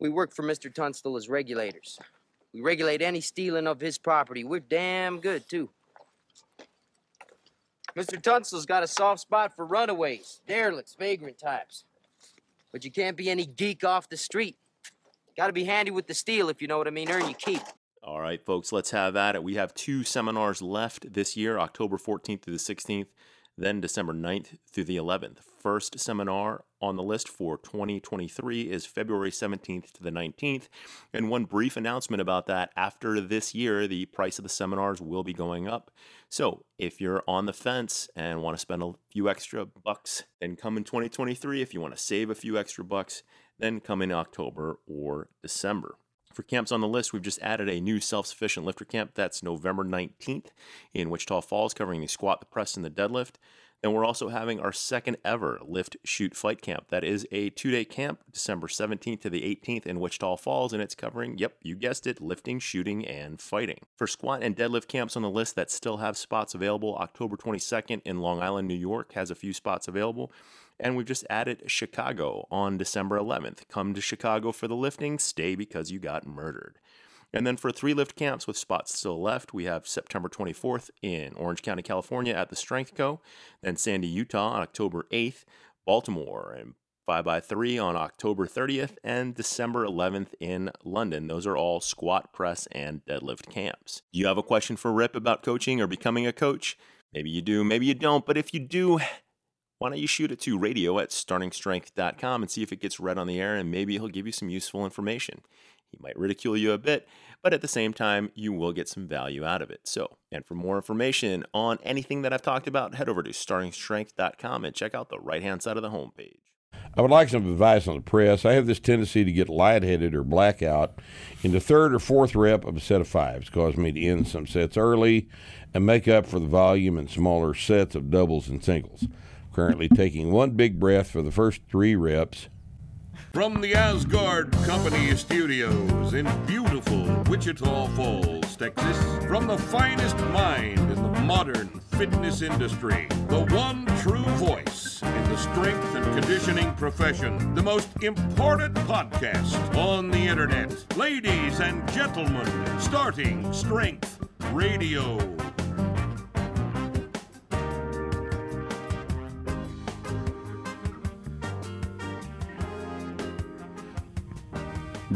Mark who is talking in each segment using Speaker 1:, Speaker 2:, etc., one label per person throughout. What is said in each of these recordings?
Speaker 1: We work for Mr. Tunstall as regulators. We regulate any stealing of his property. We're damn good, too. Mr. Tunstall's got a soft spot for runaways, derelicts, vagrant types. But you can't be any geek off the street. Gotta be handy with the steel, if you know what I mean. Earn your keep.
Speaker 2: All right, folks, let's have at it. We have two seminars left this year October 14th through the 16th, then December 9th through the 11th. First seminar on the list for 2023 is February 17th to the 19th. And one brief announcement about that after this year, the price of the seminars will be going up. So if you're on the fence and want to spend a few extra bucks, then come in 2023. If you want to save a few extra bucks, then come in October or December. For camps on the list, we've just added a new self sufficient lifter camp. That's November 19th in Wichita Falls, covering the squat, the press, and the deadlift. Then we're also having our second ever lift, shoot, fight camp. That is a two day camp, December 17th to the 18th in Wichita Falls, and it's covering, yep, you guessed it, lifting, shooting, and fighting. For squat and deadlift camps on the list that still have spots available, October 22nd in Long Island, New York has a few spots available. And we've just added Chicago on December 11th. Come to Chicago for the lifting, stay because you got murdered. And then for three lift camps with spots still left, we have September 24th in Orange County, California at the Strength Co., then Sandy, Utah on October 8th, Baltimore and 5x3 on October 30th, and December 11th in London. Those are all squat, press, and deadlift camps. You have a question for Rip about coaching or becoming a coach? Maybe you do, maybe you don't, but if you do, why don't you shoot it to radio at startingstrength.com and see if it gets read on the air and maybe he'll give you some useful information. He might ridicule you a bit, but at the same time, you will get some value out of it. So, and for more information on anything that I've talked about, head over to startingstrength.com and check out the right hand side of the homepage.
Speaker 3: I would like some advice on the press. I have this tendency to get lightheaded or blackout in the third or fourth rep of a set of fives, cause me to end some sets early and make up for the volume in smaller sets of doubles and singles currently taking one big breath for the first three reps.
Speaker 4: From the Aasgaard Company studios in beautiful Wichita Falls, Texas, from the finest mind in the modern fitness industry, the one true voice in the strength and conditioning profession, the most important podcast on the internet. Ladies and gentlemen, starting Strength Radio.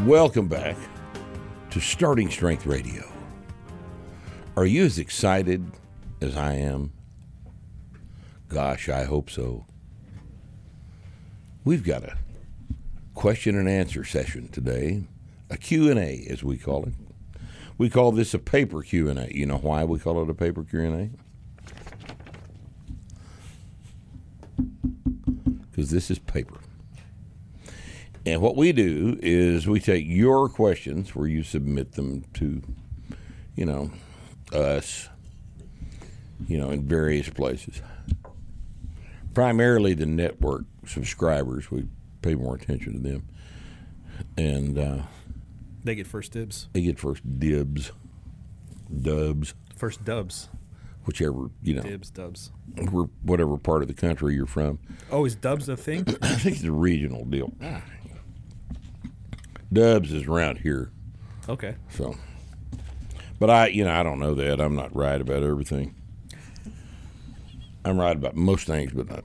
Speaker 3: Welcome back to Starting Strength Radio. Are you as excited as I am? Gosh, I hope so. We've got a question and answer session today, a Q&A as we call it. We call this a paper Q&A. You know why we call it a paper Q&A? Cuz this is paper. And what we do is we take your questions where you submit them to, you know, us, you know, in various places. Primarily the network subscribers, we pay more attention to them. And uh,
Speaker 5: they get first dibs.
Speaker 3: They get first dibs, dubs.
Speaker 5: First dubs.
Speaker 3: Whichever, you know.
Speaker 5: Dibs, dubs.
Speaker 3: Whatever part of the country you're from.
Speaker 5: Oh, is dubs a thing?
Speaker 3: I think it's a regional deal. Ah. Dubs is around here.
Speaker 5: Okay.
Speaker 3: So, but I, you know, I don't know that. I'm not right about everything. I'm right about most things, but not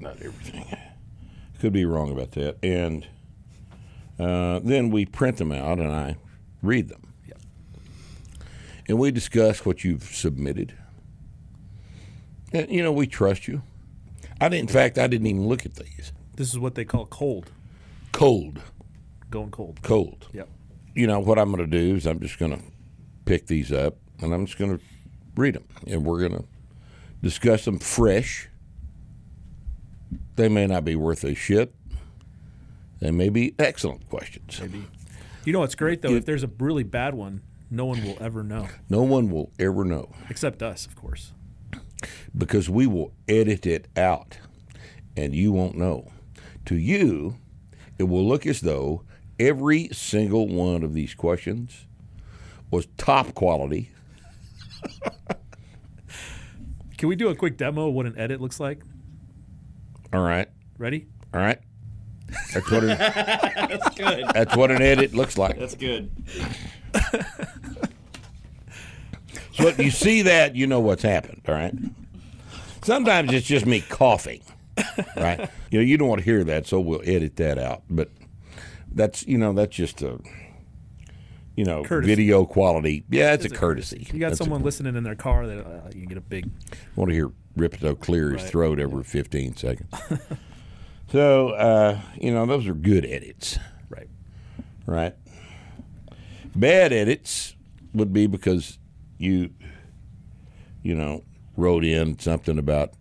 Speaker 3: not everything. Could be wrong about that. And uh, then we print them out, and I read them.
Speaker 5: Yep.
Speaker 3: And we discuss what you've submitted. And you know, we trust you. I didn't, in fact, I didn't even look at these.
Speaker 5: This is what they call cold.
Speaker 3: Cold
Speaker 5: going cold.
Speaker 3: Cold.
Speaker 5: Yep.
Speaker 3: You know what I'm going to do is I'm just going to pick these up and I'm just going to read them and we're going to discuss them fresh. They may not be worth a shit. They may be excellent questions.
Speaker 5: Maybe. You know what's great though? It, if there's a really bad one, no one will ever know.
Speaker 3: No one will ever know.
Speaker 5: Except us, of course.
Speaker 3: Because we will edit it out and you won't know. To you, it will look as though every single one of these questions was top quality.
Speaker 5: Can we do a quick demo of what an edit looks like?
Speaker 3: All right.
Speaker 5: Ready?
Speaker 3: All right. That's what it,
Speaker 6: That's good.
Speaker 3: that's what an edit looks like.
Speaker 6: That's good.
Speaker 3: So if you see that, you know what's happened. All right. Sometimes it's just me coughing. Right. You know, you don't want to hear that, so we'll edit that out. But that's you know that's just a you know
Speaker 5: Courtesy.
Speaker 3: video quality. Yeah, it's,
Speaker 5: It's
Speaker 3: a
Speaker 5: a
Speaker 3: courtesy.
Speaker 5: You got
Speaker 3: That's a-
Speaker 5: someone listening in their car that uh, you can get a big.
Speaker 3: I want to hear Ripto clear his
Speaker 5: Right.
Speaker 3: throat every 15 seconds. so, uh, you know, those are good edits,
Speaker 5: Right.
Speaker 3: right? Bad edits would be because you, you know, wrote in something about,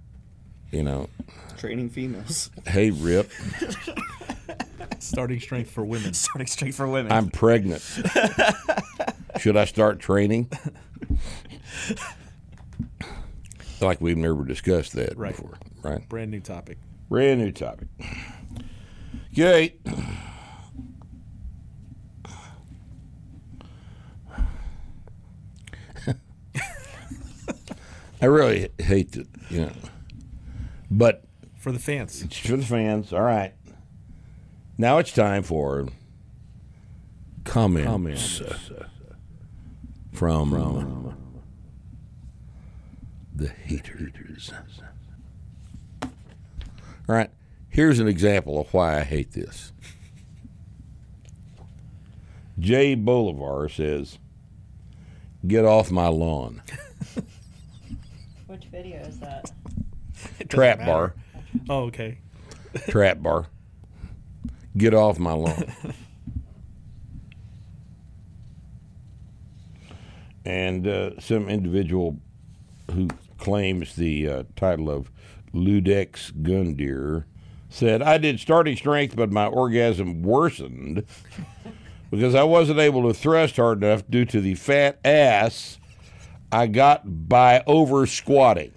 Speaker 3: you know,
Speaker 6: Training females.
Speaker 3: hey, Rip,
Speaker 5: Starting strength for women.
Speaker 6: Starting strength for women.
Speaker 3: I'm pregnant. Should I start training? like we've never discussed that
Speaker 5: Right.
Speaker 3: before, right?
Speaker 5: Brand new topic.
Speaker 3: Brand new topic. Okay. I really hate to, you know, but
Speaker 5: For the fans.
Speaker 3: for the fans. All right. Now it's time for comments, from, the haters. All right. Here's an example of why I hate this. Jay Bolivar says, "Get off my lawn."
Speaker 7: Which video is that?
Speaker 3: Trap bar.
Speaker 5: Oh, okay.
Speaker 3: Trap bar. Get off my lawn. and uh, some individual who claims the uh, title of Ludex Gundeer said, I did starting strength, but my orgasm worsened because I wasn't able to thrust hard enough due to the fat ass I got by over squatting.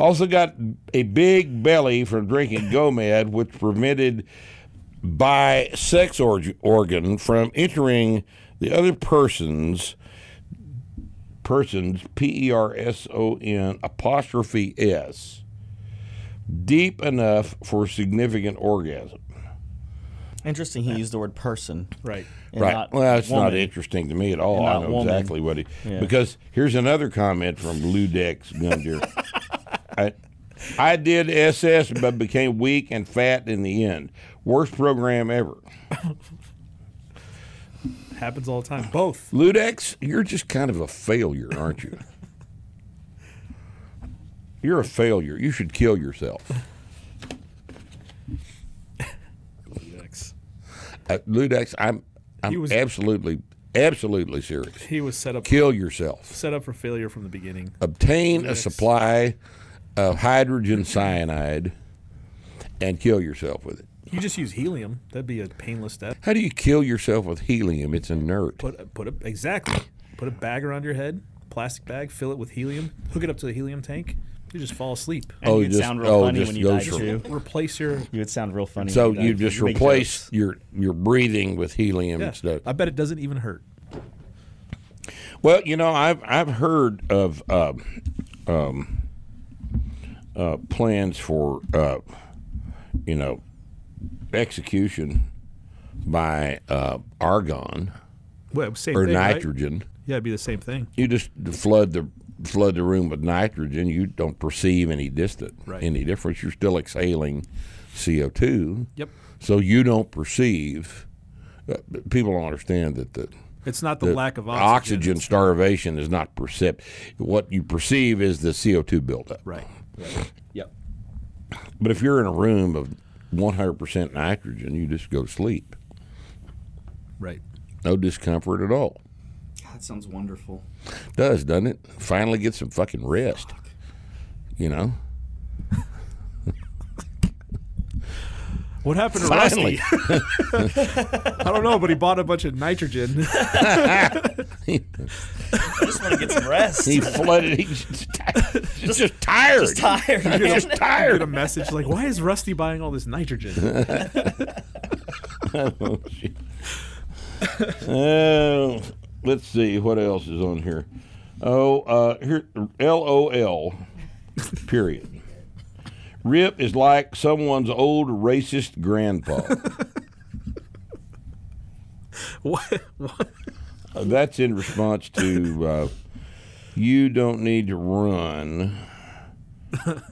Speaker 3: Also got a big belly from drinking Gomad, which prevented by sex org- organ from entering the other person's person's P E R S O N apostrophe S deep enough for significant orgasm.
Speaker 6: Interesting. He used the word person.
Speaker 5: Right.
Speaker 3: right.
Speaker 6: not
Speaker 3: well, it's not interesting to me at all.
Speaker 6: And
Speaker 3: I
Speaker 6: not
Speaker 3: know
Speaker 6: woman.
Speaker 3: exactly what he.
Speaker 6: Yeah.
Speaker 3: Because here's another comment from Ludex Gundeer. I, I did SS, but became weak and fat in the end. Worst program ever.
Speaker 5: Happens all the time. Both.
Speaker 3: Ludex, you're just kind of a failure, aren't you? You're a failure. You should kill yourself.
Speaker 5: Ludex.
Speaker 3: Uh, Ludex, I'm, I'm
Speaker 5: was-
Speaker 3: absolutely, absolutely serious.
Speaker 5: He was set up
Speaker 3: Kill yourself.
Speaker 5: set up for failure from the beginning.
Speaker 3: obtain a supply of hydrogen cyanide and kill yourself with it.
Speaker 5: You just use helium. That'd be a painless death.
Speaker 3: How do you kill yourself with helium? It's inert.
Speaker 5: Put put a exactly. Put a bag around your head, plastic bag, fill it with helium, hook it up to the helium tank. You just fall asleep.
Speaker 6: And
Speaker 3: Oh,
Speaker 6: you'd
Speaker 3: just-
Speaker 6: sound real
Speaker 3: oh,
Speaker 6: funny
Speaker 3: just
Speaker 6: when you
Speaker 3: goes
Speaker 6: died
Speaker 3: from-
Speaker 6: too.
Speaker 5: Replace your
Speaker 6: You would sound real funny.
Speaker 3: so
Speaker 6: when you
Speaker 3: you just
Speaker 6: make
Speaker 3: replace your your breathing with helium
Speaker 5: yeah.
Speaker 3: instead.
Speaker 5: I bet it doesn't even hurt.
Speaker 3: Well, you know, I've I've heard of um, um, uh, plans for uh, you know execution by uh, argon
Speaker 5: Well, same
Speaker 3: or
Speaker 5: thing, right?
Speaker 3: nitrogen.
Speaker 5: Yeah, it'd be the same thing.
Speaker 3: You just flood the flood the room with nitrogen. You don't perceive any distant
Speaker 5: Right.
Speaker 3: any difference. You're still exhaling CO two.
Speaker 5: Yep.
Speaker 3: So you don't perceive. Uh, people don't understand that the
Speaker 5: It's not the,
Speaker 3: the
Speaker 5: lack of oxygen. Oxygen
Speaker 3: starvation is not percept. What you perceive is the CO two buildup.
Speaker 5: Right.
Speaker 6: Yep.
Speaker 3: But if you're in a room of 100% nitrogen, you just go to sleep.
Speaker 5: Right.
Speaker 3: No discomfort at all.
Speaker 6: That sounds wonderful.
Speaker 3: Does doesn't it? Finally get some fucking rest. You know.
Speaker 5: What happened to
Speaker 3: Finally.
Speaker 5: Rusty? I don't know, but he bought a bunch of nitrogen.
Speaker 6: I just want to get some rest.
Speaker 3: He flooded. He's just, ti- he's just tired.
Speaker 6: Just tired.
Speaker 3: He's
Speaker 6: man.
Speaker 3: just
Speaker 5: Get a message like, "Why is Rusty buying all this nitrogen?"
Speaker 3: oh. Uh, let's see what else is on here. Oh, uh, here LOL. Period. Rip is like someone's old racist grandpa.
Speaker 5: What? what?
Speaker 3: Uh, That's in response to uh, you don't need to run.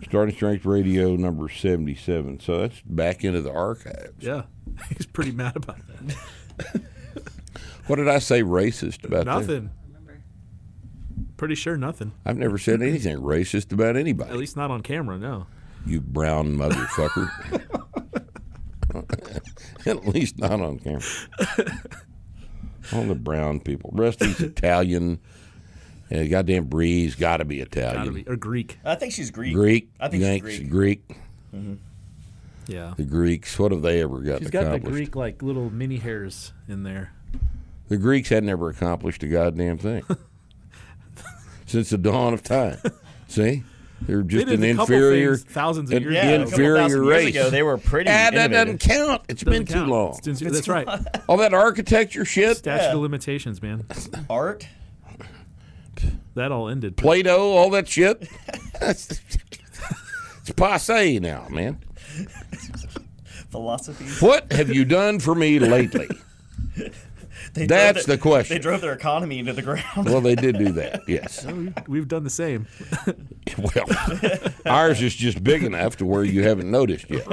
Speaker 3: Starting Strength Radio number 77. So that's back into the archives.
Speaker 5: Yeah, he's pretty mad about that.
Speaker 3: What did I say racist about that?
Speaker 5: Nothing. Pretty sure nothing.
Speaker 3: I've never said anything racist about anybody.
Speaker 5: At least not on camera. No.
Speaker 3: You brown motherfucker. At least not on camera. All the brown people. Rusty's Italian. Yeah, goddamn Bree's got to be Italian.
Speaker 5: Gotta be or Greek.
Speaker 6: I think she's Greek.
Speaker 3: Greek.
Speaker 6: I think
Speaker 3: you
Speaker 6: she's
Speaker 3: think
Speaker 6: Greek.
Speaker 3: Greek. Mm-hmm.
Speaker 5: Yeah.
Speaker 3: The Greeks. What have they ever got
Speaker 5: She's got the? Greek like little mini hairs in there.
Speaker 3: The Greeks had never accomplished a goddamn thing since the dawn of time. See, they're just
Speaker 5: did
Speaker 3: an inferior.
Speaker 5: things thousands of
Speaker 3: an
Speaker 5: years
Speaker 6: Yeah,
Speaker 5: ago.
Speaker 3: inferior
Speaker 6: years
Speaker 3: race.
Speaker 6: ago, they were pretty
Speaker 3: Ah, that doesn't count. It's been
Speaker 5: Doesn't
Speaker 3: too
Speaker 5: count.
Speaker 3: long.
Speaker 5: It's- That's right.
Speaker 3: All that architecture shit,
Speaker 5: Statute
Speaker 6: Yeah.
Speaker 5: of limitations, man.
Speaker 6: Art.
Speaker 5: That all ended.
Speaker 3: Plato, all that shit. it's passe now, man.
Speaker 6: Philosophy.
Speaker 3: What have you done for me lately?
Speaker 6: They
Speaker 3: That's
Speaker 6: their-
Speaker 3: the question.
Speaker 6: They drove their economy into the ground.
Speaker 3: Well, they did do that. Yes.
Speaker 5: We've done the same.
Speaker 3: Well, ours is just big enough to where you haven't noticed yet.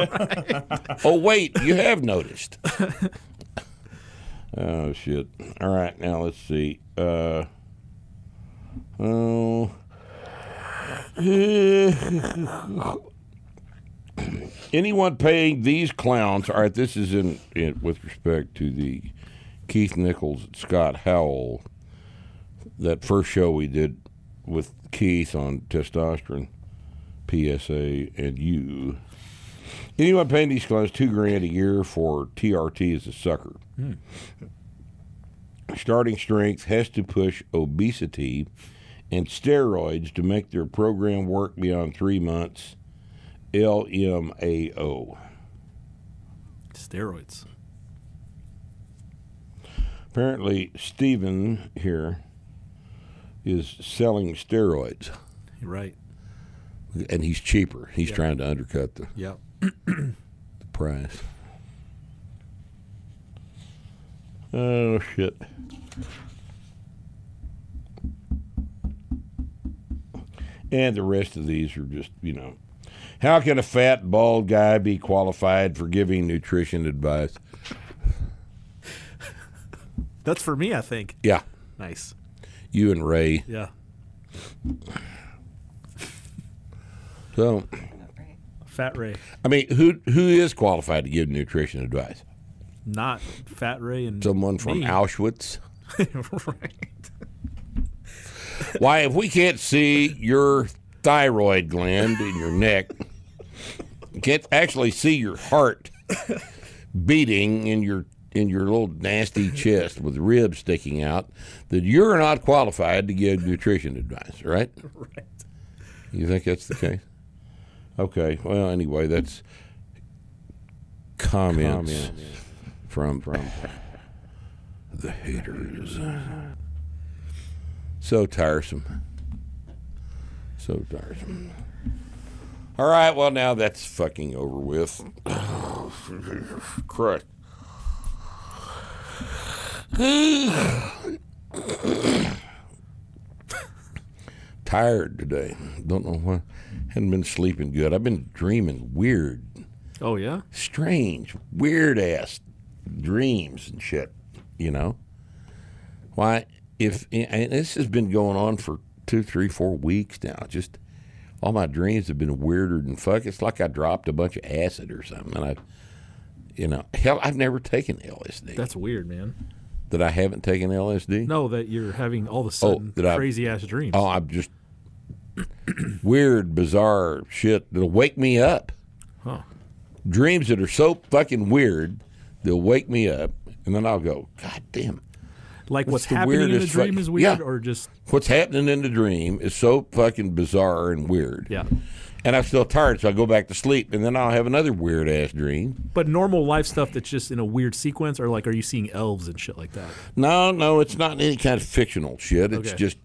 Speaker 3: Oh, wait, you have noticed. oh, shit. All right, now let's see. Uh, oh. Anyone paying these clowns? All right, this is in, in with respect to the Keith Nichols, Scott Howell, that first show we did with Keith on testosterone, PSA, and you. Anyone paying these clowns two grand a year for TRT is a sucker. Hmm. Starting strength has to push obesity and steroids to make their program work beyond three months. LMAO.
Speaker 5: Steroids.
Speaker 3: Apparently, Steven here is selling steroids,
Speaker 5: right.
Speaker 3: and he's cheaper. He's
Speaker 5: Yeah.
Speaker 3: trying to undercut the
Speaker 5: Yep.
Speaker 3: price. Oh shit. And the rest of these are just, you know, how can a fat bald guy be qualified for giving nutrition advice?
Speaker 5: That's for me, I think.
Speaker 3: Yeah,
Speaker 5: Nice.
Speaker 3: you and Ray.
Speaker 5: Yeah.
Speaker 3: So,
Speaker 5: Fat Ray.
Speaker 3: I mean, who who is qualified to give nutrition advice?
Speaker 5: Not Fat Ray and
Speaker 3: Someone from
Speaker 5: me.
Speaker 3: Auschwitz?
Speaker 5: right.
Speaker 3: Why, if we can't see your thyroid gland in your neck, can't actually see your heart beating in your in your little nasty chest with ribs sticking out, that you're not qualified to give nutrition advice, right?
Speaker 5: Right.
Speaker 3: You think that's the case? Okay. Well, anyway, that's comments, from from the haters. So tiresome. So tiresome. All right. Well, now that's fucking over with. Christ. Tired today. Don't know why. Hadn't been sleeping good. I've been dreaming weird,
Speaker 5: Oh yeah.
Speaker 3: strange, weird ass dreams and shit. You know. Why? If and this has been going on for two, three, four weeks now. Just all my dreams have been weirder than fuck. It's like I dropped a bunch of acid or something. And I, you know, hell, I've never taken LSD.
Speaker 5: That's weird, man.
Speaker 3: that I haven't taken LSD.
Speaker 5: No, that you're having all of a oh, sudden
Speaker 3: that I-
Speaker 5: crazy ass dreams.
Speaker 3: Oh, I'm just weird, bizarre shit that'll wake me up.
Speaker 5: Huh.
Speaker 3: Dreams that are so fucking weird, they'll wake me up, and then I'll go, God damn,
Speaker 5: like what's
Speaker 3: the
Speaker 5: happening in the
Speaker 3: weirdest
Speaker 5: dream
Speaker 3: fuck-
Speaker 5: is weird,
Speaker 3: Yeah.
Speaker 5: or just
Speaker 3: what's happening in the dream is so fucking bizarre and weird.
Speaker 5: yeah.
Speaker 3: And I'm still tired, so I go back to sleep, and then I'll have another weird ass dream.
Speaker 5: But normal life stuff that's just in a weird sequence, or like, are you seeing elves and shit like that?
Speaker 3: No, no, it's not any kind of fictional shit. It's
Speaker 5: Okay.
Speaker 3: just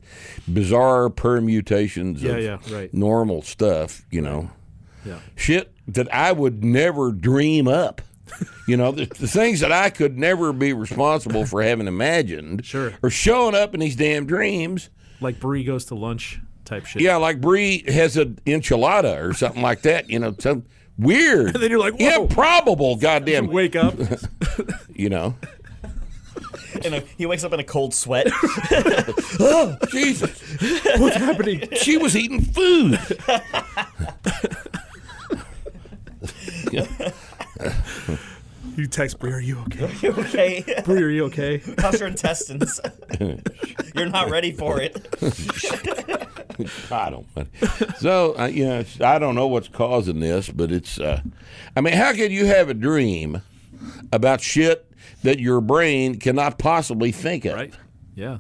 Speaker 3: bizarre permutations
Speaker 5: Yeah,
Speaker 3: of
Speaker 5: yeah, right.
Speaker 3: normal stuff, you know.
Speaker 5: Yeah.
Speaker 3: shit that I would never dream up. You know, the, the things that I could never be responsible for having imagined
Speaker 5: Sure.
Speaker 3: are showing up in these damn dreams.
Speaker 5: Like Brie goes to lunch type shit.
Speaker 3: Yeah, like Bree has an enchilada or something like that. You know, some weird,
Speaker 5: then you're like, whoa.
Speaker 3: improbable, goddamn.
Speaker 5: Wake up.
Speaker 3: You know,
Speaker 6: And he wakes up in a cold sweat.
Speaker 3: oh, Jesus,
Speaker 5: What's happening?
Speaker 3: she was eating food.
Speaker 5: You text Brie, are you okay?
Speaker 6: You okay.
Speaker 5: Brie, are you okay?
Speaker 6: How's your intestines? You're not ready for it.
Speaker 3: I don't. So uh, you know, I don't know what's causing this, but it's. Uh, I mean, how could you have a dream about shit that your brain cannot possibly think of?
Speaker 5: Right? Yeah.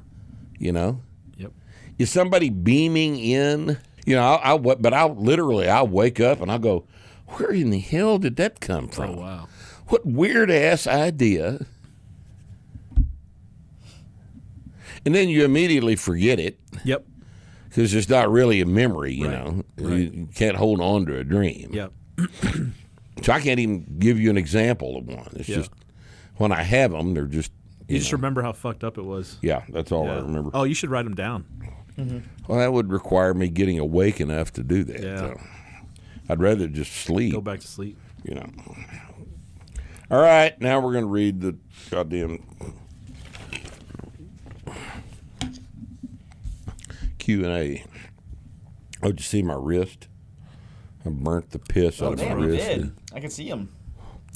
Speaker 3: You know,
Speaker 5: Yep.
Speaker 3: is somebody beaming in? You know, I'll, I'll but I'll literally I'll wake up and I'll go, where in the hell did that come from?
Speaker 5: Oh wow.
Speaker 3: What weird ass idea. And then you immediately forget it
Speaker 5: Yep.
Speaker 3: because it's not really a memory, you
Speaker 5: Right,
Speaker 3: know.
Speaker 5: right.
Speaker 3: You can't hold on to a dream.
Speaker 5: Yep.
Speaker 3: So I can't even give you an example of one. It's
Speaker 5: Yeah.
Speaker 3: just when I have them, they're just.
Speaker 5: You just remember how fucked up it was.
Speaker 3: Yeah, that's all I remember.
Speaker 5: Oh, you should write them down. Mm-hmm.
Speaker 3: Well, that would require me getting awake enough to do that.
Speaker 5: Yeah.
Speaker 3: so. I'd rather just sleep.
Speaker 5: Go back to sleep.
Speaker 3: you know. All right, now we're going to read the goddamn Q and A. Oh, did you see my wrist? I burnt the piss out oh, of my wrist.
Speaker 6: did. I can see him.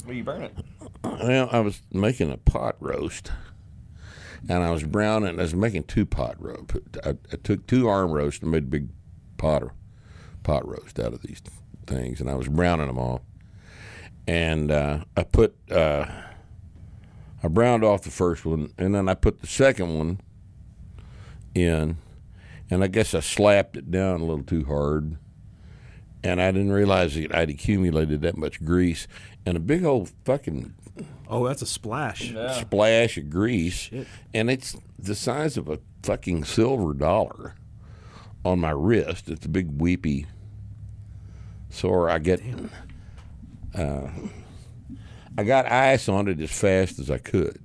Speaker 6: Where you burn it?
Speaker 3: Well, I was making a pot roast, and I was browning. I was making two pot roast. I, I took two arm roasts and made a big pot pot roast out of these things, and I was browning them all. And uh, I put uh, I browned off the first one, and then I put the second one in, and I guess I slapped it down a little too hard, and I didn't realize that I'd accumulated that much grease and a big old fucking
Speaker 5: Oh, that's a splash.
Speaker 3: splash of grease,
Speaker 5: Shit.
Speaker 3: and it's the size of a fucking silver dollar on my wrist. It's a big weepy sore. I get, uh, I got ice on it as fast as I could,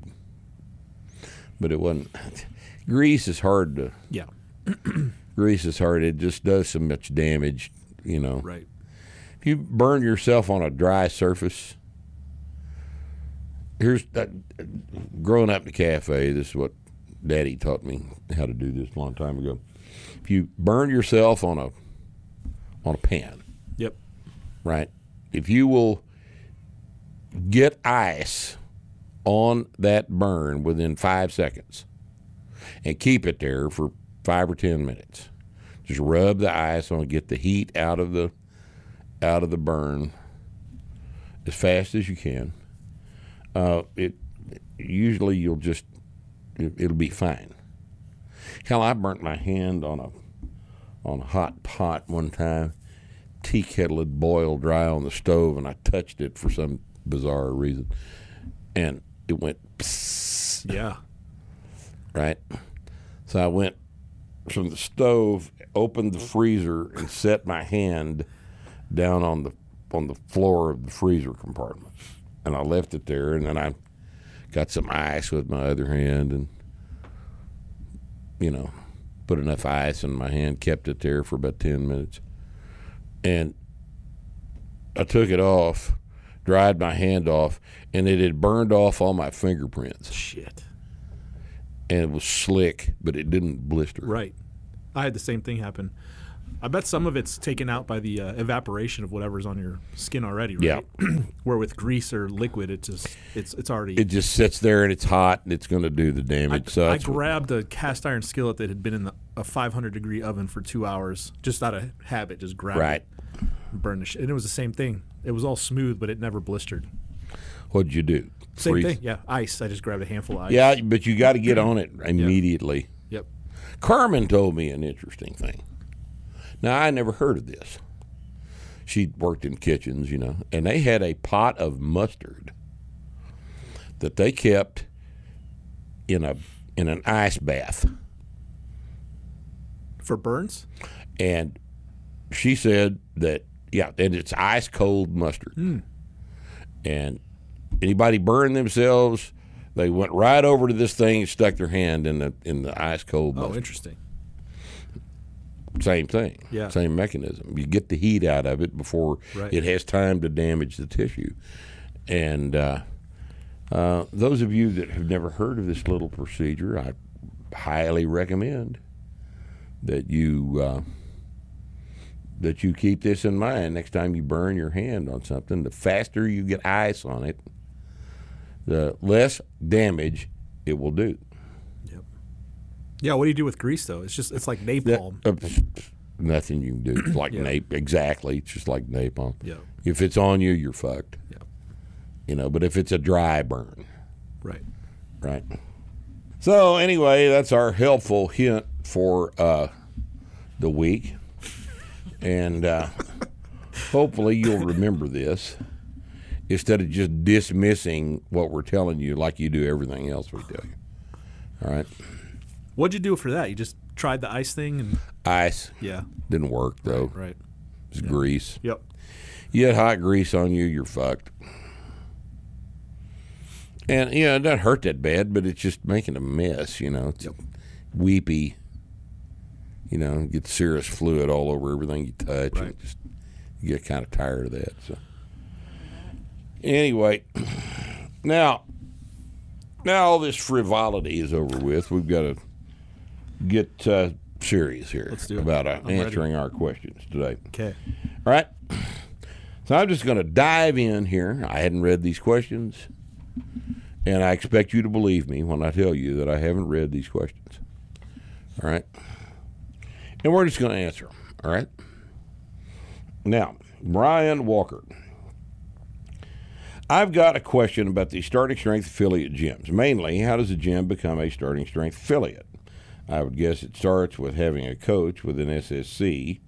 Speaker 3: but it wasn't. Grease is hard to.
Speaker 5: Yeah.
Speaker 3: Grease is hard. It just does so much damage, you know.
Speaker 5: Right.
Speaker 3: If you burn yourself on a dry surface, here's uh, growing up in the cafe. This is what Daddy taught me how to do this a long time ago. If you burn yourself on a on a pan,
Speaker 5: Yep.
Speaker 3: right? If you will get ice on that burn within five seconds and keep it there for five or ten minutes, just rub the ice on, get the heat out of the out of the burn as fast as you can. Uh, it usually you'll just it, it'll be fine. Hell, I burnt my hand on a on a hot pot one time. Tea kettle had boiled dry on the stove, and I touched it for some bizarre reason, and it went psst,
Speaker 5: Yeah.
Speaker 3: right. So I went from the stove, opened the freezer, and set my hand down on the on the floor of the freezer compartment, and I left it there, and then I got some ice with my other hand, and you know, put enough ice in my hand, kept it there for about ten minutes, and I took it off, dried my hand off, and it had burned off all my fingerprints,
Speaker 5: Shit.
Speaker 3: and it was slick, but it didn't blister.
Speaker 5: Right. I had the same thing happen. I bet some of it's taken out by the uh, evaporation of whatever's on your skin already, right?
Speaker 3: Yeah.
Speaker 5: Where with grease or liquid, it's just it's it's already.
Speaker 3: It just sits there and it's hot and it's going to do the
Speaker 5: I,
Speaker 3: damage. so
Speaker 5: I
Speaker 3: that's what-
Speaker 5: grabbed a cast iron skillet that had been in the, a 500 degree oven for two hours, just out of habit, just grabbed
Speaker 3: right.
Speaker 5: it, burned the shit. And it was the same thing. It was all smooth, but it never blistered.
Speaker 3: What'd you do?
Speaker 5: Same
Speaker 3: Freeze?
Speaker 5: thing, yeah. Ice. I just grabbed a handful of ice.
Speaker 3: Yeah, but you got to get on it immediately.
Speaker 5: Yep.
Speaker 3: Carmen told me an interesting thing. Now I never heard of this. She worked in kitchens, you know, and they had a pot of mustard that they kept in a in an ice bath.
Speaker 5: For burns.
Speaker 3: And she said that yeah, and it's ice cold mustard. Hmm. And anybody burned themselves, they went right over to this thing and stuck their hand in the in the ice cold
Speaker 5: Oh, interesting.
Speaker 3: Same thing.
Speaker 5: Yeah.
Speaker 3: Same mechanism. You get the heat out of it before
Speaker 5: Right.
Speaker 3: it has time to damage the tissue. And uh, uh, those of you that have never heard of this little procedure, I highly recommend that you uh, that you keep this in mind next time you burn your hand on something. The faster you get ice on it, the less damage it will do.
Speaker 5: Yeah, what do you do with grease though? It's just it's like napalm.
Speaker 3: Uh, nothing you can do. It's like
Speaker 5: Yeah.
Speaker 3: nape. Exactly. It's just like napalm.
Speaker 5: Yeah.
Speaker 3: If it's on you, you're fucked.
Speaker 5: Yeah.
Speaker 3: You know, but if it's a dry burn,
Speaker 5: Right.
Speaker 3: right? So anyway, that's our helpful hint for uh, the week, and uh, hopefully you'll remember this instead of just dismissing what we're telling you like you do everything else we tell you. All right,
Speaker 5: What'd you do for that? You just tried the ice thing and
Speaker 3: ice
Speaker 5: yeah.
Speaker 3: didn't work though.
Speaker 5: Right.
Speaker 3: It's grease.
Speaker 5: Yep.
Speaker 3: You had hot grease on you, you're fucked. And you know, it doesn't hurt that bad, but it's just making a mess, you know. It's weepy. You know, get serous fluid all over everything you touch
Speaker 5: Right.
Speaker 3: and just you get kind of tired of that. So anyway, now now all this frivolity is over with. We've got to get uh, serious here about uh,
Speaker 5: I'm ready.
Speaker 3: answering our questions today.
Speaker 5: Okay.
Speaker 3: All right. So I'm just going to dive in here. I hadn't read these questions, and I expect you to believe me when I tell you that I haven't read these questions. All right. And we're just going to answer them. All right. Now, Brian Walker. I've got a question about the starting strength affiliate gyms. Mainly, how does a gym become a starting strength affiliate? I would guess it starts with having a coach with an SSC.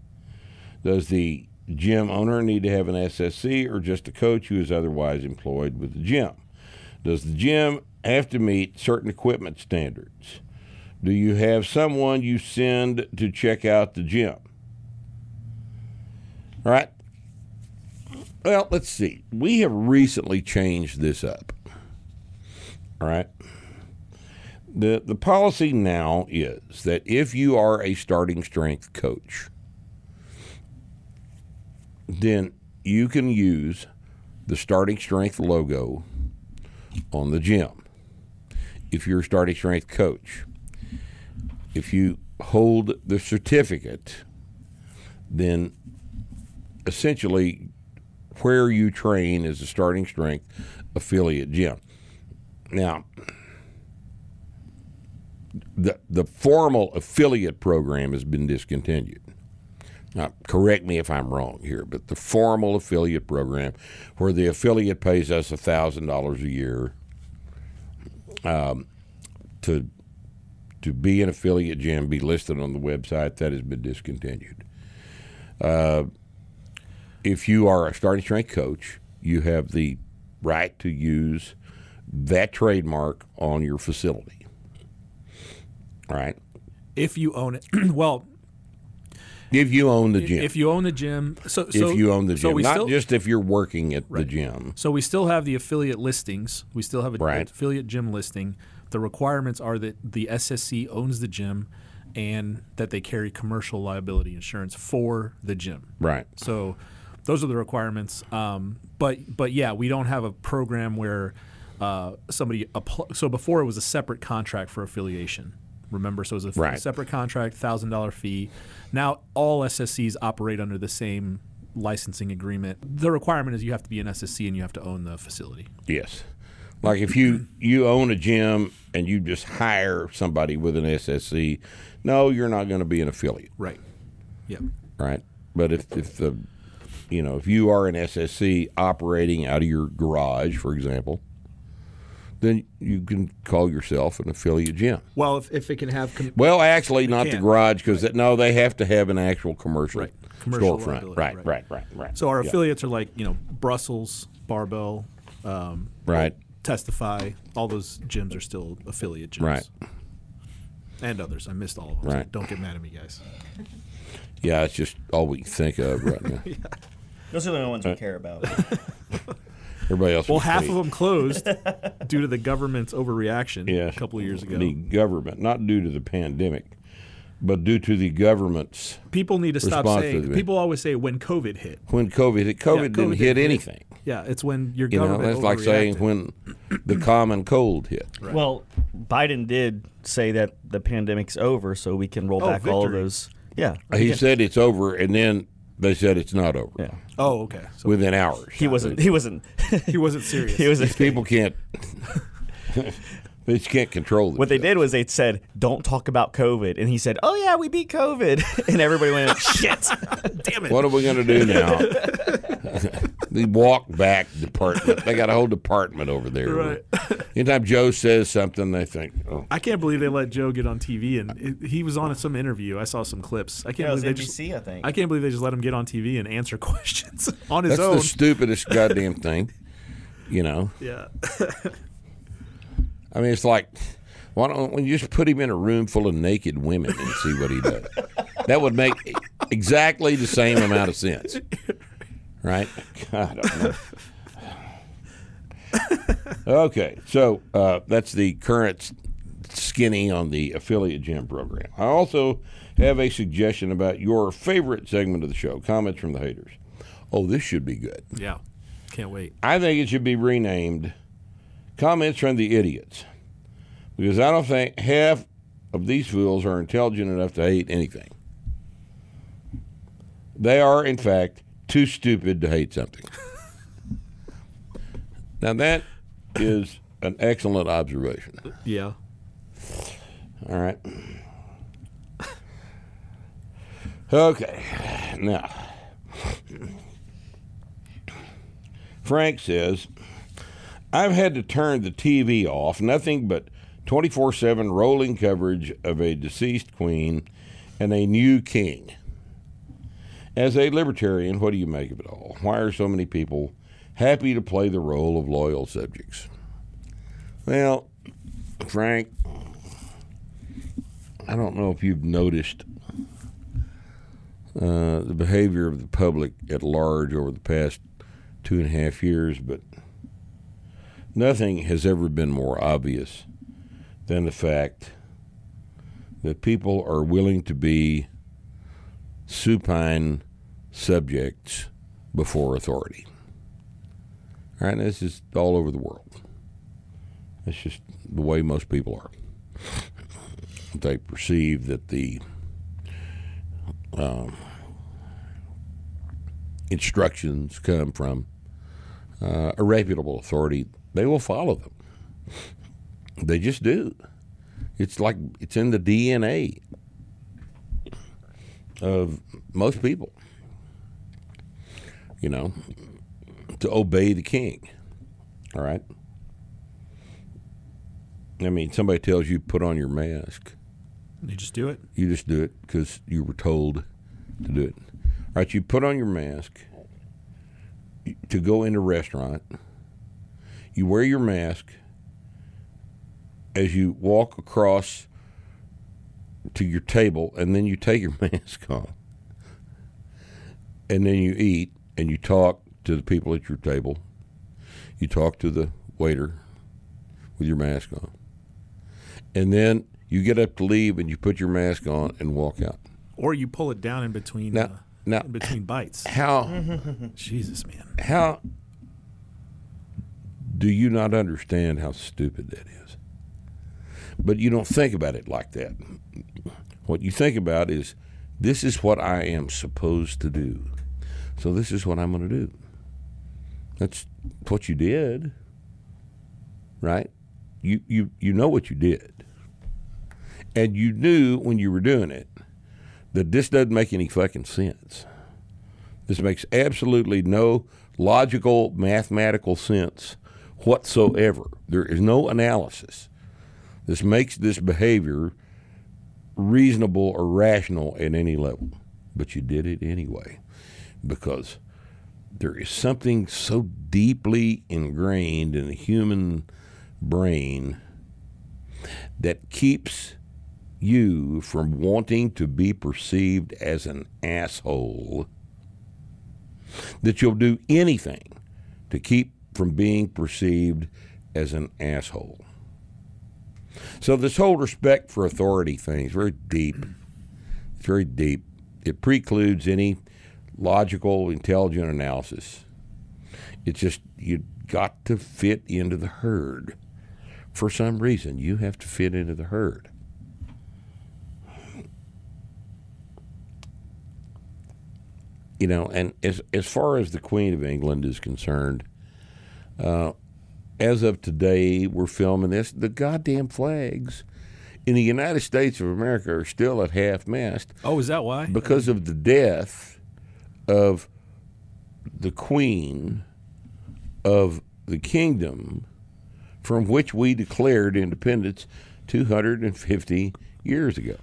Speaker 3: Does the gym owner need to have an SSC or just a coach who is otherwise employed with the gym? Does the gym have to meet certain equipment standards? Do you have someone you send to check out the gym? All right. Well, let's see. We have recently changed this up. All right. The the policy now is that if you are a starting strength coach, then you can use the starting strength logo on the gym. If you're a starting strength coach, if you hold the certificate, then essentially where you train is a starting strength affiliate gym. Now, the the formal affiliate program has been discontinued. Now, correct me if I'm wrong here, but the formal affiliate program, where the affiliate pays us thousand dollars a year um, to to be an affiliate gym, be listed on the website, that has been discontinued. Uh, if you are a starting strength coach, you have the right to use that trademark on your facility. Right.
Speaker 5: If you own it, well,
Speaker 3: If you own the gym.
Speaker 5: if you own the gym, so, so
Speaker 3: if you own the gym,
Speaker 5: we
Speaker 3: not
Speaker 5: still,
Speaker 3: just if you're working at the gym.
Speaker 5: So we still have the affiliate listings. We still have a
Speaker 3: Right.
Speaker 5: affiliate gym listing. The requirements are that the SSC owns the gym and that they carry commercial liability insurance for the gym.
Speaker 3: Right.
Speaker 5: So those are the requirements. Um, but but yeah, we don't have a program where uh, somebody appl- so before it was a separate contract for affiliation. Remember, so it was a f-
Speaker 3: Right.
Speaker 5: separate contract, thousand dollar fee. Now all SSCs operate under the same licensing agreement. The requirement is you have to be an SSC and you have to own the facility.
Speaker 3: Yes. Like if you you own a gym and you just hire somebody with an SSC, no, you're not going to be an affiliate,
Speaker 5: Right. Yep.
Speaker 3: right? But if if the you know if you are an SSC operating out of your garage, for example, then you can call yourself an affiliate gym.
Speaker 5: Well, if, if it can have com-
Speaker 3: Well, actually, not the garage because no, they have to have an actual commercial,
Speaker 5: Right. Commercial
Speaker 3: storefront. Right,
Speaker 5: right.
Speaker 3: right, right, right.
Speaker 5: so our
Speaker 3: Yeah.
Speaker 5: affiliates are like you know Brussels, Barbell, um,
Speaker 3: Right.
Speaker 5: Testify. All those gyms are still affiliate gyms.
Speaker 3: Right.
Speaker 5: And others. I missed all of them. so
Speaker 3: Right.
Speaker 5: don't get mad at me, guys.
Speaker 3: Yeah, it's just all we can think of right now.
Speaker 6: Those are the only ones we care about.
Speaker 3: Everybody else.
Speaker 5: Well,
Speaker 3: was
Speaker 5: half
Speaker 3: paid.
Speaker 5: of them closed due to the government's overreaction
Speaker 3: Yes.
Speaker 5: a couple of years ago.
Speaker 3: The government, not due to the pandemic, but due to the government's
Speaker 5: people need to stop
Speaker 3: Response to
Speaker 5: saying. People always say when COVID hit.
Speaker 3: when COVID hit. COVID,
Speaker 5: Yeah,
Speaker 3: didn't
Speaker 5: COVID
Speaker 3: hit
Speaker 5: didn't hit.
Speaker 3: anything.
Speaker 5: Yeah, it's when your
Speaker 3: You know,
Speaker 5: government.
Speaker 3: that's like saying when the common cold hit.
Speaker 6: Well, Biden did say that the pandemic's over, so we can roll
Speaker 5: Oh,
Speaker 6: back all of those. Yeah,
Speaker 3: He said it's over, and then they said it's not over
Speaker 6: yeah.
Speaker 5: Oh, okay. So
Speaker 3: within hours.
Speaker 6: He wasn't. He wasn't.
Speaker 5: he wasn't serious.
Speaker 6: he was.
Speaker 3: These people can't. they just can't control
Speaker 6: What they did was they said, "Don't talk about COVID," and he said, "Oh yeah, we beat COVID," and everybody went, "Shit."
Speaker 5: Damn it.
Speaker 3: What are we going to do now? The walk back department. They got a whole department over there.
Speaker 5: Right.
Speaker 3: Anytime Joe says something, they think, oh,
Speaker 5: I can't believe they let Joe get on TV, and it, he was on some interview. I saw some clips. I can't
Speaker 6: Yeah, it was
Speaker 5: believe they just.
Speaker 6: NBC, I think.
Speaker 5: I can't believe they just let him get on TV and answer questions on his
Speaker 3: that's
Speaker 5: own.
Speaker 3: the stupidest goddamn thing. You know,
Speaker 5: yeah.
Speaker 3: I mean, it's like, why don't we just put him in a room full of naked women and see what he does? That would make exactly the same amount of sense, right? God, I don't know. Okay, so uh, that's the current skinny on the affiliate gym program. I also have a suggestion about your favorite segment of the show comments from the haters. Oh, this should be good.
Speaker 5: Yeah. Can't wait.
Speaker 3: I think it should be renamed Comments from the Idiots. Because I don't think half of these fools are intelligent enough to hate anything. They are, in fact, too stupid to hate something. now, that is an excellent observation.
Speaker 5: Yeah.
Speaker 3: All right. Okay. Now, Frank says, I've had to turn the TV off, nothing but 24 7 rolling coverage of a deceased queen and a new king. As a libertarian, what do you make of it all? Why are so many people happy to play the role of loyal subjects? Well, Frank, I don't know if you've noticed uh, the behavior of the public at large over the past two and a half years, but nothing has ever been more obvious than the fact that people are willing to be supine subjects before authority. All right, this is all over the world. That's just the way most people are. They perceive that the um, instructions come from uh, a reputable authority. They will follow them. They just do. It's like it's in the DNA of most people. You know, to obey the king. All right. I mean, somebody tells you put on your mask,
Speaker 5: You just do it.
Speaker 3: you just do it because you were told to do it. All right, you put on your mask to go in a restaurant. You wear your mask as you walk across to your table, and then you take your mask off. And then you eat and you talk to the people at your table. You talk to the waiter with your mask on. And then you get up to leave and you put your mask on and walk out.
Speaker 5: Or you pull it down in between.
Speaker 3: Now-
Speaker 5: uh,
Speaker 3: now-
Speaker 5: in between bites.
Speaker 3: How
Speaker 5: Jesus, man.
Speaker 3: how do you not understand how stupid that is? But you don't think about it like that. What you think about is this is what I am supposed to do. So this is what I'm going to do. That's what you did. Right? You you you know what you did. And you knew when you were doing it that this doesn't make any fucking sense. This makes absolutely no logical, mathematical sense whatsoever. There is no analysis. This makes this behavior reasonable or rational at any level. But you did it anyway because there is something so deeply ingrained in the human brain that keeps you from wanting to be perceived as an asshole that you'll do anything to keep from being perceived as an asshole. So this whole respect for authority thing is very deep. It's very deep. It precludes any logical, intelligent analysis. It's just you've got to fit into the herd. For some reason, you have to fit into the herd. You know, and as as far as the Queen of England is concerned, uh, as of today, we're filming this. The goddamn flags in the United States of America are still at half mast
Speaker 5: Oh, is that why?
Speaker 3: because of the death of the Queen of the kingdom from which we declared independence 250 years ago.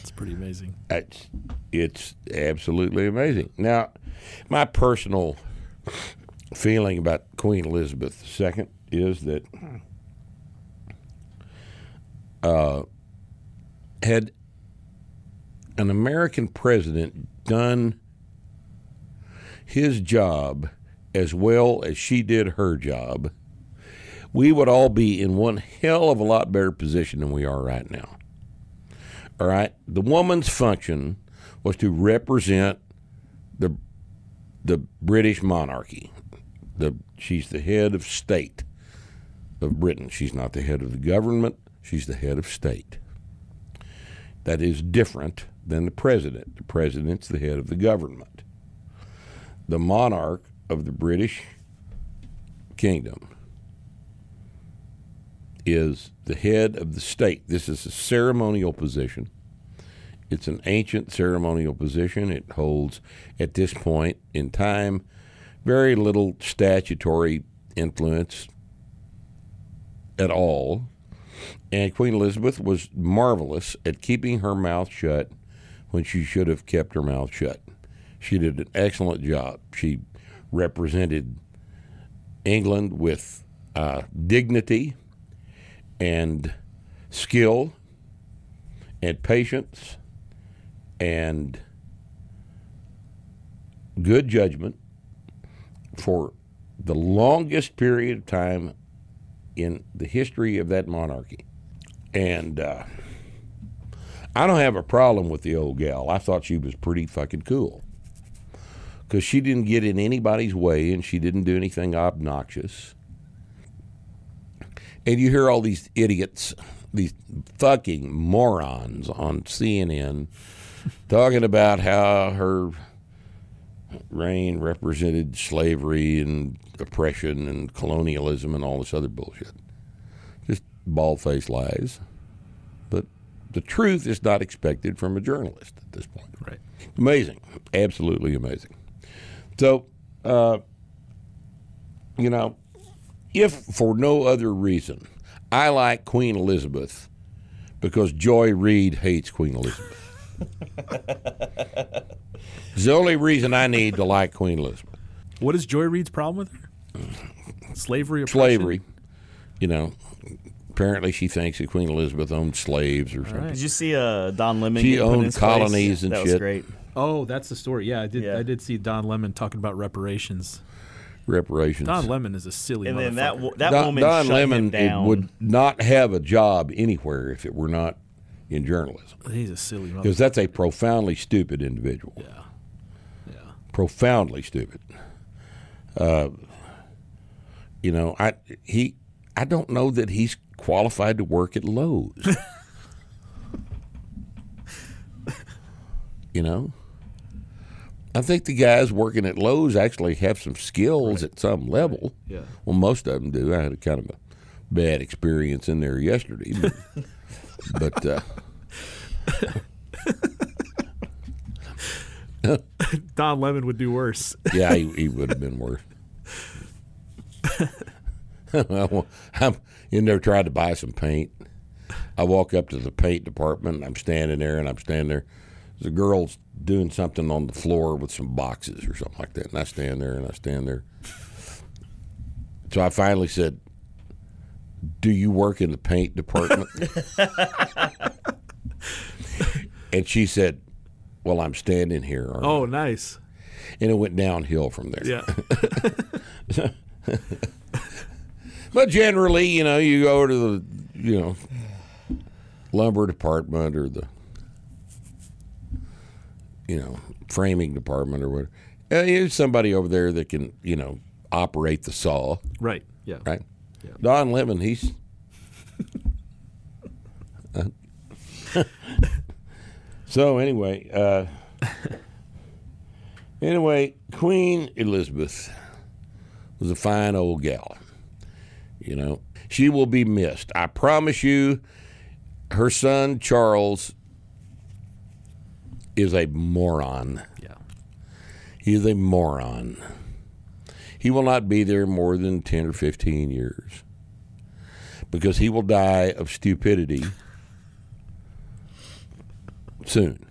Speaker 5: It's pretty amazing.
Speaker 3: It's, it's absolutely amazing. Now, my personal feeling about Queen Elizabeth II is that uh, had an American president done his job as well as she did her job, we would all be in one hell of a lot better position than we are right now. All right, the woman's function was to represent the the British monarchy. The she's the head of state of Britain. She's not the head of the government. She's the head of state. That is different than the president. The president's the head of the government. The monarch of the British kingdom is the head of the state. This is a ceremonial position. It's an ancient ceremonial position. It holds, at this point in time, very little statutory influence at all. And Queen Elizabeth was marvelous at keeping her mouth shut when she should have kept her mouth shut. She did an excellent job. She represented England with uh, dignity and skill and patience and good judgment for the longest period of time in the history of that monarchy. And uh, I don't have a problem with the old gal. I thought she was pretty fucking cool. Because she didn't get in anybody's way and she didn't do anything obnoxious. And you hear all these idiots, these fucking morons on CNN talking about how her reign represented slavery and oppression and colonialism and all this other bullshit. Just bald faced lies. But the truth is not expected from a journalist at this point.
Speaker 5: Right.
Speaker 3: Amazing. Absolutely amazing. So, uh, you know, if for no other reason, I like Queen Elizabeth because Joy Reid hates Queen Elizabeth. it's the only reason I need to like Queen Elizabeth.
Speaker 5: What is Joy Reid's problem with her? Slavery. oppression?
Speaker 3: Slavery, you know. Apparently, she thinks that Queen Elizabeth owned slaves or something.
Speaker 6: Did you see uh, Don Lemon?
Speaker 3: She
Speaker 6: get put in
Speaker 3: owned
Speaker 6: his
Speaker 3: colonies
Speaker 6: place?
Speaker 3: and
Speaker 6: that was
Speaker 3: shit.
Speaker 6: great.
Speaker 5: Oh, that's the story. Yeah, I did.
Speaker 6: Yeah.
Speaker 5: I did see Don Lemon talking about reparations.
Speaker 3: Reparations.
Speaker 5: Don Lemon is a silly.
Speaker 6: And then that that
Speaker 3: Don,
Speaker 6: woman
Speaker 3: Don
Speaker 6: shut
Speaker 3: Lemon
Speaker 6: him
Speaker 3: it
Speaker 6: down.
Speaker 3: would not have a job anywhere if it were not in journalism.
Speaker 5: He's a silly
Speaker 3: Because that's a profoundly stupid individual.
Speaker 5: Yeah.
Speaker 3: Profoundly stupid. Uh, you know, I he I don't know that he's qualified to work at Lowe's. you know? I think the guys working at Lowe's actually have some skills at some level.
Speaker 5: Yeah.
Speaker 3: Well, most of them do. I had a kind of a bad experience in there yesterday, but, but uh,
Speaker 5: Don Lemon would do worse.
Speaker 3: yeah, he, he would have been worse. I'm in there trying to buy some paint. I walk up to the paint department. And I'm standing there, and I'm standing there. There's a girl's doing something on the floor with some boxes or something like that, and I stand there and I stand there. So I finally said, "Do you work in the paint department?" and she said, "Well, I'm standing here." aren't I?"
Speaker 5: Oh, nice.
Speaker 3: and it went downhill from there.
Speaker 5: Yeah.
Speaker 3: But generally, you know, you go to the, you know, lumber department or the, you know, framing department or whatever. Uh, there's somebody over there that can, you know, operate the saw,
Speaker 5: right. Yeah.
Speaker 3: right? Don Lemon, he's. so anyway, uh, anyway, Queen Elizabeth was a fine old gal. You know, she will be missed. I promise you. Her son Charles is a moron.
Speaker 5: Yeah.
Speaker 3: He is a moron. He will not be there more than 10 or 15 years because he will die of stupidity soon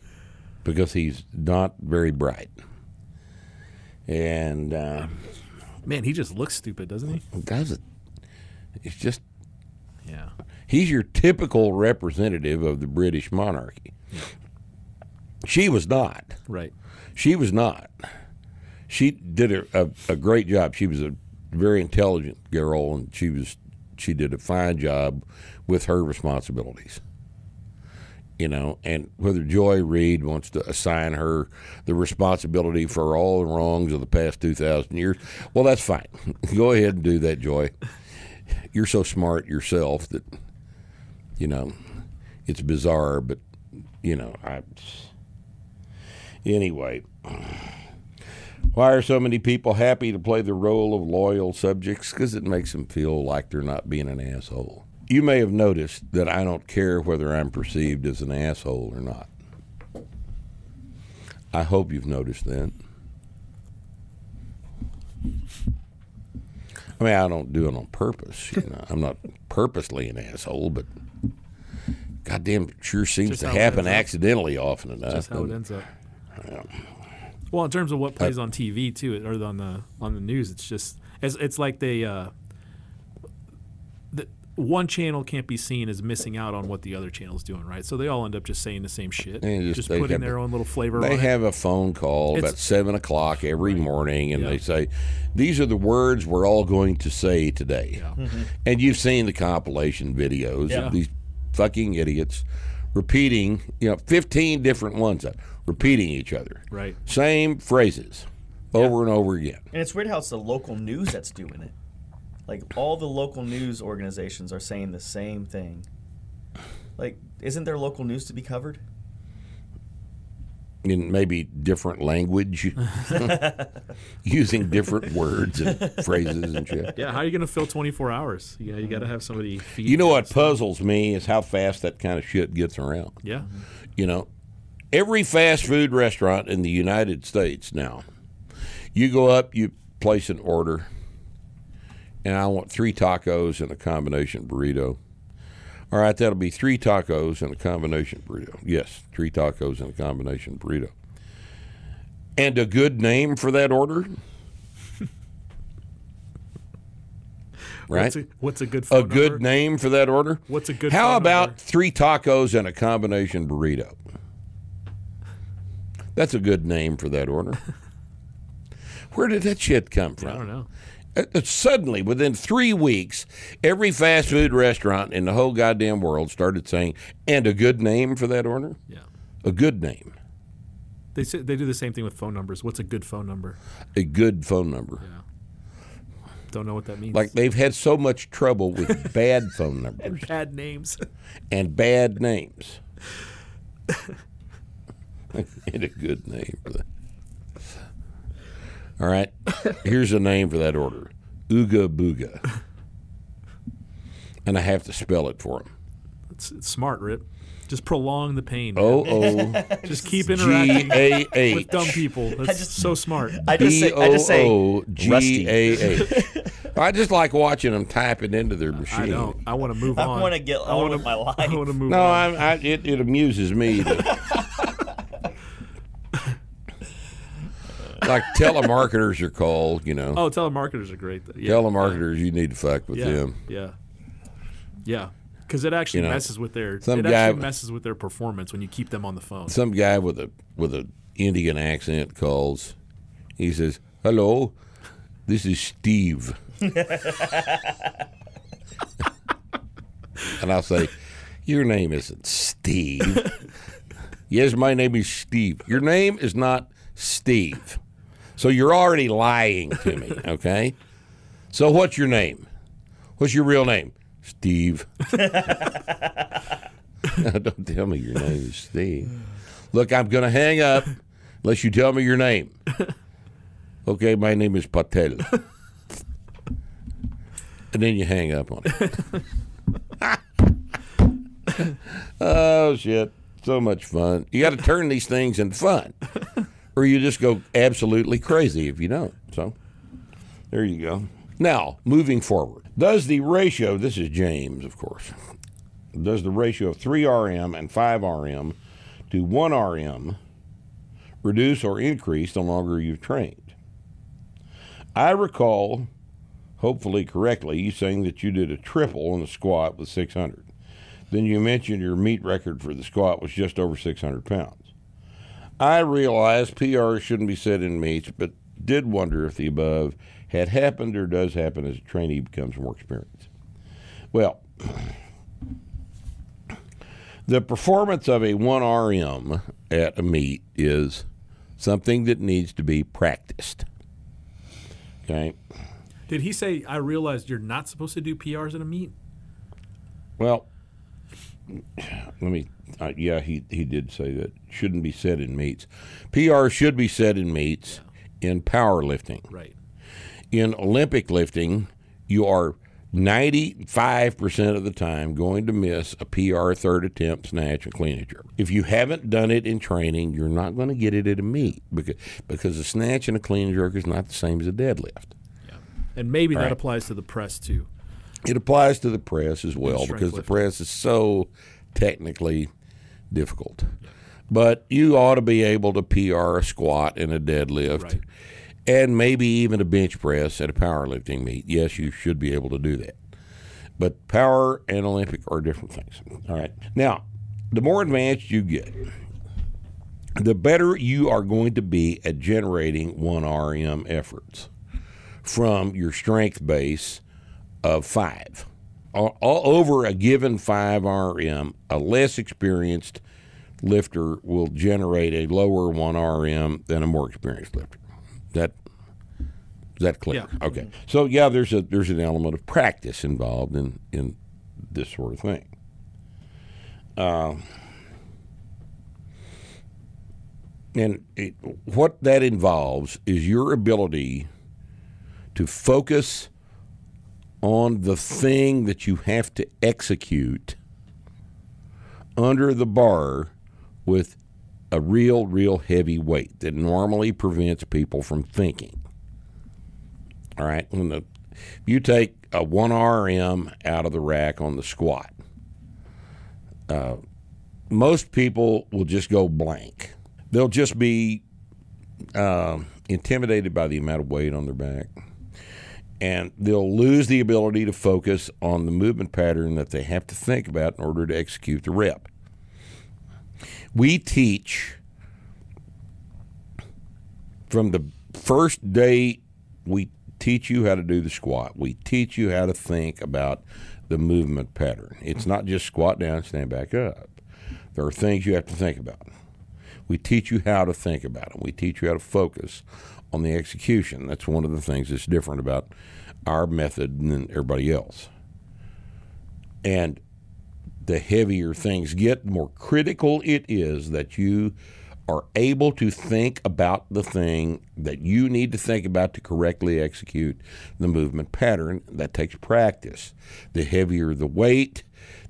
Speaker 3: because he's not very bright. And uh,
Speaker 5: Man, he just looks stupid, doesn't he?
Speaker 3: does it. It's just,
Speaker 5: Yeah.
Speaker 3: he's your typical representative of the British monarchy. She was not.
Speaker 5: Right.
Speaker 3: She was not. She did a, a, a great job. She was a very intelligent girl, and she was she did a fine job with her responsibilities. You know, and whether Joy Reid wants to assign her the responsibility for all the wrongs of the past two thousand years, well, that's fine. Go ahead and do that, Joy. You're so smart yourself that you know it's bizarre, but you know I. Anyway, why are so many people happy to play the role of loyal subjects? Because it makes them feel like they're not being an asshole. You may have noticed that I don't care whether I'm perceived as an asshole or not. I hope you've noticed that. I mean, I don't do it on purpose. You know, I'm not purposely an asshole, but goddamn, it sure seems
Speaker 5: Just
Speaker 3: to
Speaker 5: how it
Speaker 3: happen
Speaker 5: ends up.
Speaker 3: accidentally often enough.
Speaker 5: Just how it ends up. Well, in terms of what plays on TV too, or on the on the news, it's just it's it's like they uh, one channel can't be seen as missing out on what the other channel's doing, right? So they all end up just saying the same shit,
Speaker 3: They just-
Speaker 5: just, putting
Speaker 3: have-
Speaker 5: their own little flavor
Speaker 3: They
Speaker 5: on
Speaker 3: have a phone call
Speaker 5: It's-
Speaker 3: about seven o'clock every morning, and
Speaker 5: Yeah.
Speaker 3: they say, "These are the words we're all going to say today."
Speaker 5: Yeah.
Speaker 3: And you've seen the compilation videos
Speaker 5: Yeah.
Speaker 3: of these fucking idiots repeating, you know, fifteen different ones, uh, repeating each other,
Speaker 5: right?
Speaker 3: same phrases over and over again.
Speaker 6: And it's weird how it's the local news that's doing it. Like all the local news organizations are saying the same thing. Like, isn't there local news to be covered?
Speaker 3: in maybe different language, using different words and phrases and shit.
Speaker 5: Yeah, how are you going to fill 24 hours? Yeah, you got to have somebody feed.
Speaker 3: You know what puzzles me is how fast that kind of shit gets around.
Speaker 5: Yeah,
Speaker 3: You know, every fast food restaurant in the United States now, you go up, you place an order, and I want three tacos and a combination burrito. All right, that'll be three tacos and a combination burrito. Yes, three tacos and a combination burrito. And a good name for that order? right?
Speaker 5: What's a, what's a good
Speaker 3: a
Speaker 5: phone
Speaker 3: good name for that order?
Speaker 5: What's a good
Speaker 3: How about
Speaker 5: number?
Speaker 3: three tacos and a combination burrito? That's a good name for that order. Where did that shit come from?
Speaker 5: I don't know.
Speaker 3: Uh, Suddenly, within three weeks, every fast food restaurant in the whole goddamn world started saying, and a good name for that order?
Speaker 5: Yeah,
Speaker 3: A good name.
Speaker 5: they say, they do the same thing with phone numbers. What's a good phone number?
Speaker 3: A good phone number. Yeah.
Speaker 5: Don't know what that means.
Speaker 3: Like they've had so much trouble with bad phone numbers and
Speaker 5: bad names.
Speaker 3: and bad names. and a good name for that. All right. Here's a name for that order Ooga Booga. And I have to spell it for him.
Speaker 5: It's, it's smart, Rip. Just prolong the pain.
Speaker 3: O O
Speaker 5: just keep interacting
Speaker 3: A
Speaker 5: with dumb people. That's
Speaker 6: just-
Speaker 5: so smart.
Speaker 6: I just say, I just say
Speaker 3: O O G
Speaker 6: rusty.
Speaker 3: A H. I just like watching them type it into their machine.
Speaker 5: I don't. I want to move
Speaker 6: I
Speaker 5: on.
Speaker 6: I want to get on
Speaker 5: wanna-
Speaker 6: with my life.
Speaker 5: I want to move
Speaker 3: No,
Speaker 5: on.
Speaker 3: No, I, it, it amuses me. That, like telemarketers are called, you know.
Speaker 5: Oh, telemarketers are great. Yeah,
Speaker 3: telemarketers, you need to fuck with
Speaker 5: yeah,
Speaker 3: them.
Speaker 5: Yeah, yeah, because it actually
Speaker 3: You know,
Speaker 5: messes with their.
Speaker 3: some
Speaker 5: it
Speaker 3: guy-
Speaker 5: actually messes with their performance when you keep them on the phone.
Speaker 3: Some guy with a with an Indian accent calls, He says, "Hello, this is Steve." and I'll say, "Your name isn't Steve." yes, my name is Steve. Your name is not Steve. So you're already lying to me, okay? So what's your name? What's your real name? Steve. Don't tell me your name is Steve. Look, I'm going to hang up unless you tell me your name. Okay, my name is Patel. and then you hang up on it. oh, shit. So much fun. You got to turn these things into fun, or you just go absolutely crazy if you don't. So there you go. Now, moving forward, does the ratio, this is James, of course, does the ratio of 3RM and 5RM to 1RM reduce or increase the longer you've trained? I recall, hopefully correctly, you saying that you did a triple on the squat with 600. Then you mentioned your meet record for the squat was just over 600 pounds. I realize PR shouldn't be said in meets, but did wonder if the above had happened or does happen as a trainee becomes more experienced. Well, the performance of a 1RM at a meet is something that needs to be practiced. Okay.
Speaker 5: Did he say, I realized you're not supposed to do PRs at a meet?
Speaker 3: Well, let me. Uh, yeah, he he did say that shouldn't be said in meets. PR should be said in meets in powerlifting.
Speaker 5: Right.
Speaker 3: In Olympic lifting, you are 95% of the time going to miss a PR third attempt snatch and clean and jerk. If you haven't done it in training, you're not going to get it at a meet because because a snatch and a clean and jerk is not the same as a deadlift. Yeah.
Speaker 5: And maybe that
Speaker 3: Right.
Speaker 5: applies to the press too.
Speaker 3: It applies to the press as well because the press is so technically difficult. But you ought to be able to PR a squat and a deadlift
Speaker 5: Right.
Speaker 3: and maybe even a bench press at a powerlifting meet. Yes, you should be able to do that. But power and Olympic are different things. All right. Now, the more advanced you get, the better you are going to be at generating 1RM efforts from your strength base of five. All, all over a given 5 RM, a less experienced lifter will generate a lower 1 RM than a more experienced lifter. That is that clear?
Speaker 5: Yeah.
Speaker 3: Okay. So yeah, there's a there's an element of practice involved in in this sort of thing. Um, and it, what that involves is your ability to focus on the thing that you have to execute under the bar with a real, real heavy weight that normally prevents people from thinking. All right, when the you take a one RM out of the rack on the squat, uh, most people will just go blank. They'll just be uh, intimidated by the amount of weight on their back and they'll lose the ability to focus on the movement pattern that they have to think about in order to execute the rep. We teach from the first day we teach you how to do the squat. We teach you how to think about the movement pattern. It's not just squat down, stand back up. There are things you have to think about. We teach you how to think about it. We teach you how to focus on the execution. That's one of the things that's different about our method than everybody else. And the heavier things get, the more critical it is that you are able to think about the thing that you need to think about to correctly execute the movement pattern. That takes practice. The heavier the weight,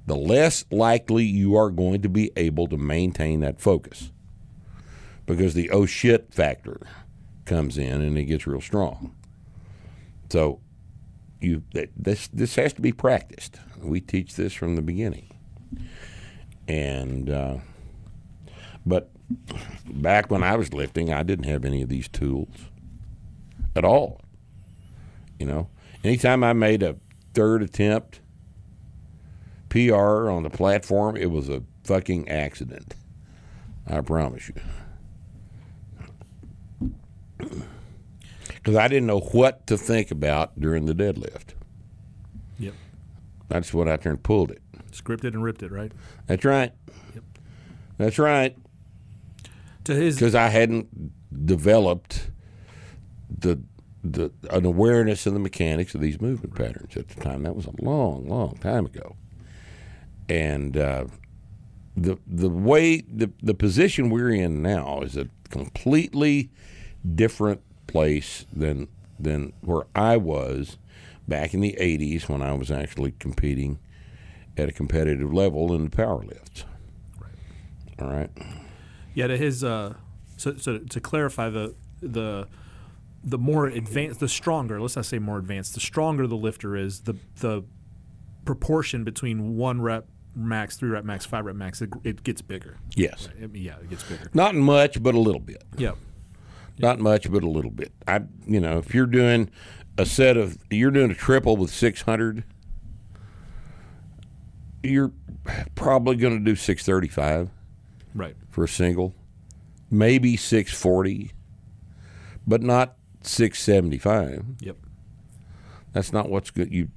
Speaker 3: the less likely you are going to be able to maintain that focus because the oh shit factor comes in and it gets real strong. So you this this has to be practiced. We teach this from the beginning, and uh, but back when I was lifting, I didn't have any of these tools at all. You know, anytime I made a third attempt PR on the platform, it was a fucking accident. I promise you. because I didn't know what to think about during the deadlift.
Speaker 5: Yep.
Speaker 3: That's when I turned pulled it.
Speaker 5: Scripted and ripped it, right?
Speaker 3: That's right. Yep. That's right.
Speaker 5: To his
Speaker 3: Because I hadn't developed the the an awareness of the mechanics of these movement patterns at the time. That was a long, long time ago. And uh, the the way the the position we're in now is a completely different place than than where I was back in the '80s when I was actually competing at a competitive level in the power lifts. All right.
Speaker 5: Yeah, to his uh, so so to clarify the the the more advanced, the stronger. Let's not say more advanced. The stronger the lifter is, the the proportion between one rep max, three rep max, five rep max, it, it gets bigger.
Speaker 3: Yes.
Speaker 5: Mean, yeah, it gets bigger.
Speaker 3: Not much, but a little bit.
Speaker 5: Yeah,
Speaker 3: Not much, but a little bit. I, you know, if you're doing a set of, you're doing a triple with 600, you're probably going to do 635
Speaker 5: right.
Speaker 3: for a single, maybe 640, but not 675.
Speaker 5: Yep.
Speaker 3: That's not what's good. You,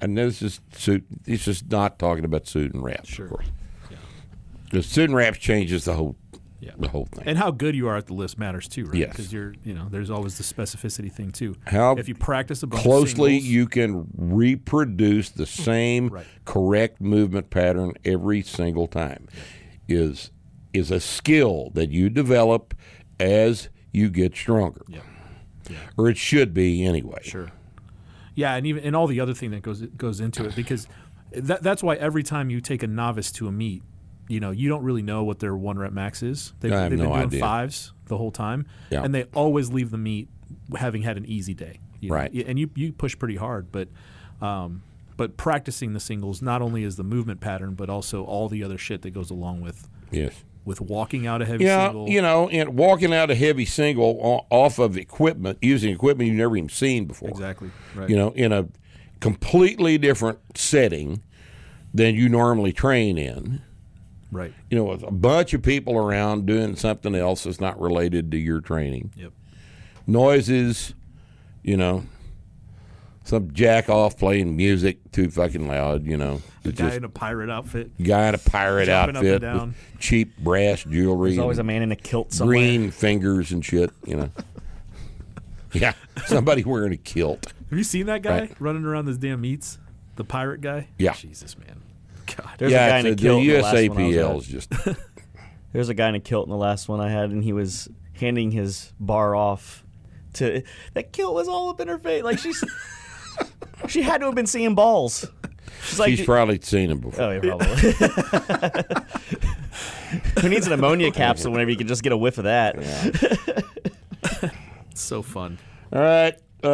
Speaker 3: and this is suit. It's just not talking about suit and wraps,
Speaker 5: Sure.
Speaker 3: of course. Because suit and wraps changes the whole,
Speaker 5: Yeah.
Speaker 3: the whole thing.
Speaker 5: And how good you are at the list matters too, right?
Speaker 3: Yes.
Speaker 5: Because you're, you know, there's always the specificity thing too.
Speaker 3: How
Speaker 5: if you practice a bunch of
Speaker 3: closely
Speaker 5: singles-
Speaker 3: you can reproduce the mm-hmm. same
Speaker 5: Right.
Speaker 3: correct movement pattern every single time is is a skill that you develop as you get stronger
Speaker 5: Yeah. Yeah.
Speaker 3: or it should be anyway
Speaker 5: Sure. Yeah, and even and all the other thing that goes goes into it because that, that's why every time you take a novice to a meet, you know, you don't really know what their one rep max is. They've,
Speaker 3: I have
Speaker 5: they've been doing
Speaker 3: idea.
Speaker 5: fives the whole time,
Speaker 3: Yeah.
Speaker 5: and they always leave the meet having had an easy day. you know.
Speaker 3: Right.
Speaker 5: And you you push pretty hard, but. Um, but practicing the singles not only is the movement pattern, but also all the other shit that goes along with
Speaker 3: yes
Speaker 5: with walking out a heavy
Speaker 3: yeah
Speaker 5: single.
Speaker 3: you know and walking out a heavy single off of equipment using equipment you've never even seen before
Speaker 5: exactly. Right.
Speaker 3: you know in a completely different setting than you normally train in
Speaker 5: Right.
Speaker 3: you know, with a bunch of people around doing something else that's not related to your training.
Speaker 5: Yep.
Speaker 3: Noises, you know, some jack off playing music too fucking loud, you know.
Speaker 5: The
Speaker 3: It's
Speaker 5: guy
Speaker 3: just
Speaker 5: in a pirate outfit.
Speaker 3: guy in a pirate
Speaker 5: jumping up and
Speaker 3: outfit
Speaker 5: down.
Speaker 3: with cheap brass jewelry,
Speaker 6: There's always a man in a kilt somewhere.
Speaker 3: green fingers and shit, you know. yeah, somebody wearing a kilt.
Speaker 5: Have you seen that guy
Speaker 3: Right.
Speaker 5: running around those damn meets? The pirate guy?
Speaker 3: Yeah.
Speaker 5: Jesus, man. God.
Speaker 6: There's
Speaker 3: yeah,
Speaker 6: a guy in a
Speaker 3: it's
Speaker 6: kilt.
Speaker 3: the
Speaker 6: in the last one
Speaker 3: USAPL is just
Speaker 6: There's a guy in a kilt in the last one I had, and he was handing his bar off to that kilt was all up in her face. Like she's she had to have been seeing balls. She's like,
Speaker 3: she's probably seen him before.
Speaker 6: oh yeah, probably. Who needs an ammonia capsule whenever you can just get a whiff of that?
Speaker 5: It's so fun.
Speaker 3: All right. Uh,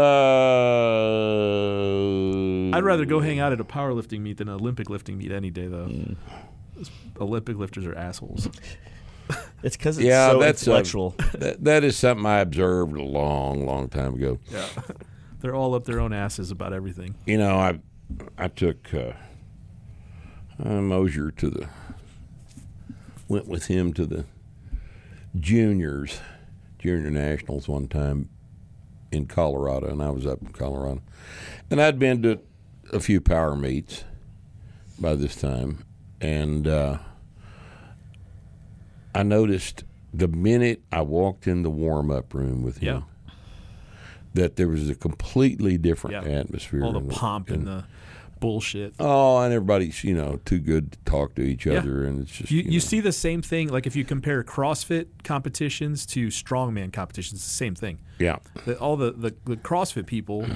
Speaker 5: I'd rather go hang out at a powerlifting meet than an Olympic lifting meet any day, though.
Speaker 3: Mm.
Speaker 5: Olympic lifters are assholes.
Speaker 6: It's because it's
Speaker 3: Yeah,
Speaker 6: so
Speaker 3: that's uh,
Speaker 6: intellectual.
Speaker 3: that, that is something I observed a long, long time ago.
Speaker 5: Yeah. They're all up their own asses about everything.
Speaker 3: You know, I I took uh, uh, Mosier to the went with him to the juniors, junior nationals one time in Colorado, and I was up in Colorado, and I'd been to a few power meets by this time, and uh, I noticed the minute I walked in the warm up room with him.
Speaker 5: Yeah.
Speaker 3: That there was a completely different
Speaker 5: Yeah.
Speaker 3: atmosphere.
Speaker 5: All the pomp and the bullshit.
Speaker 3: Oh, and everybody's you know too good to talk to each
Speaker 5: Yeah.
Speaker 3: other, and it's just
Speaker 5: You, you
Speaker 3: know.
Speaker 5: see the same thing, like if you compare CrossFit competitions to strongman competitions, the same thing.
Speaker 3: yeah,
Speaker 5: The, all the, the, the CrossFit people,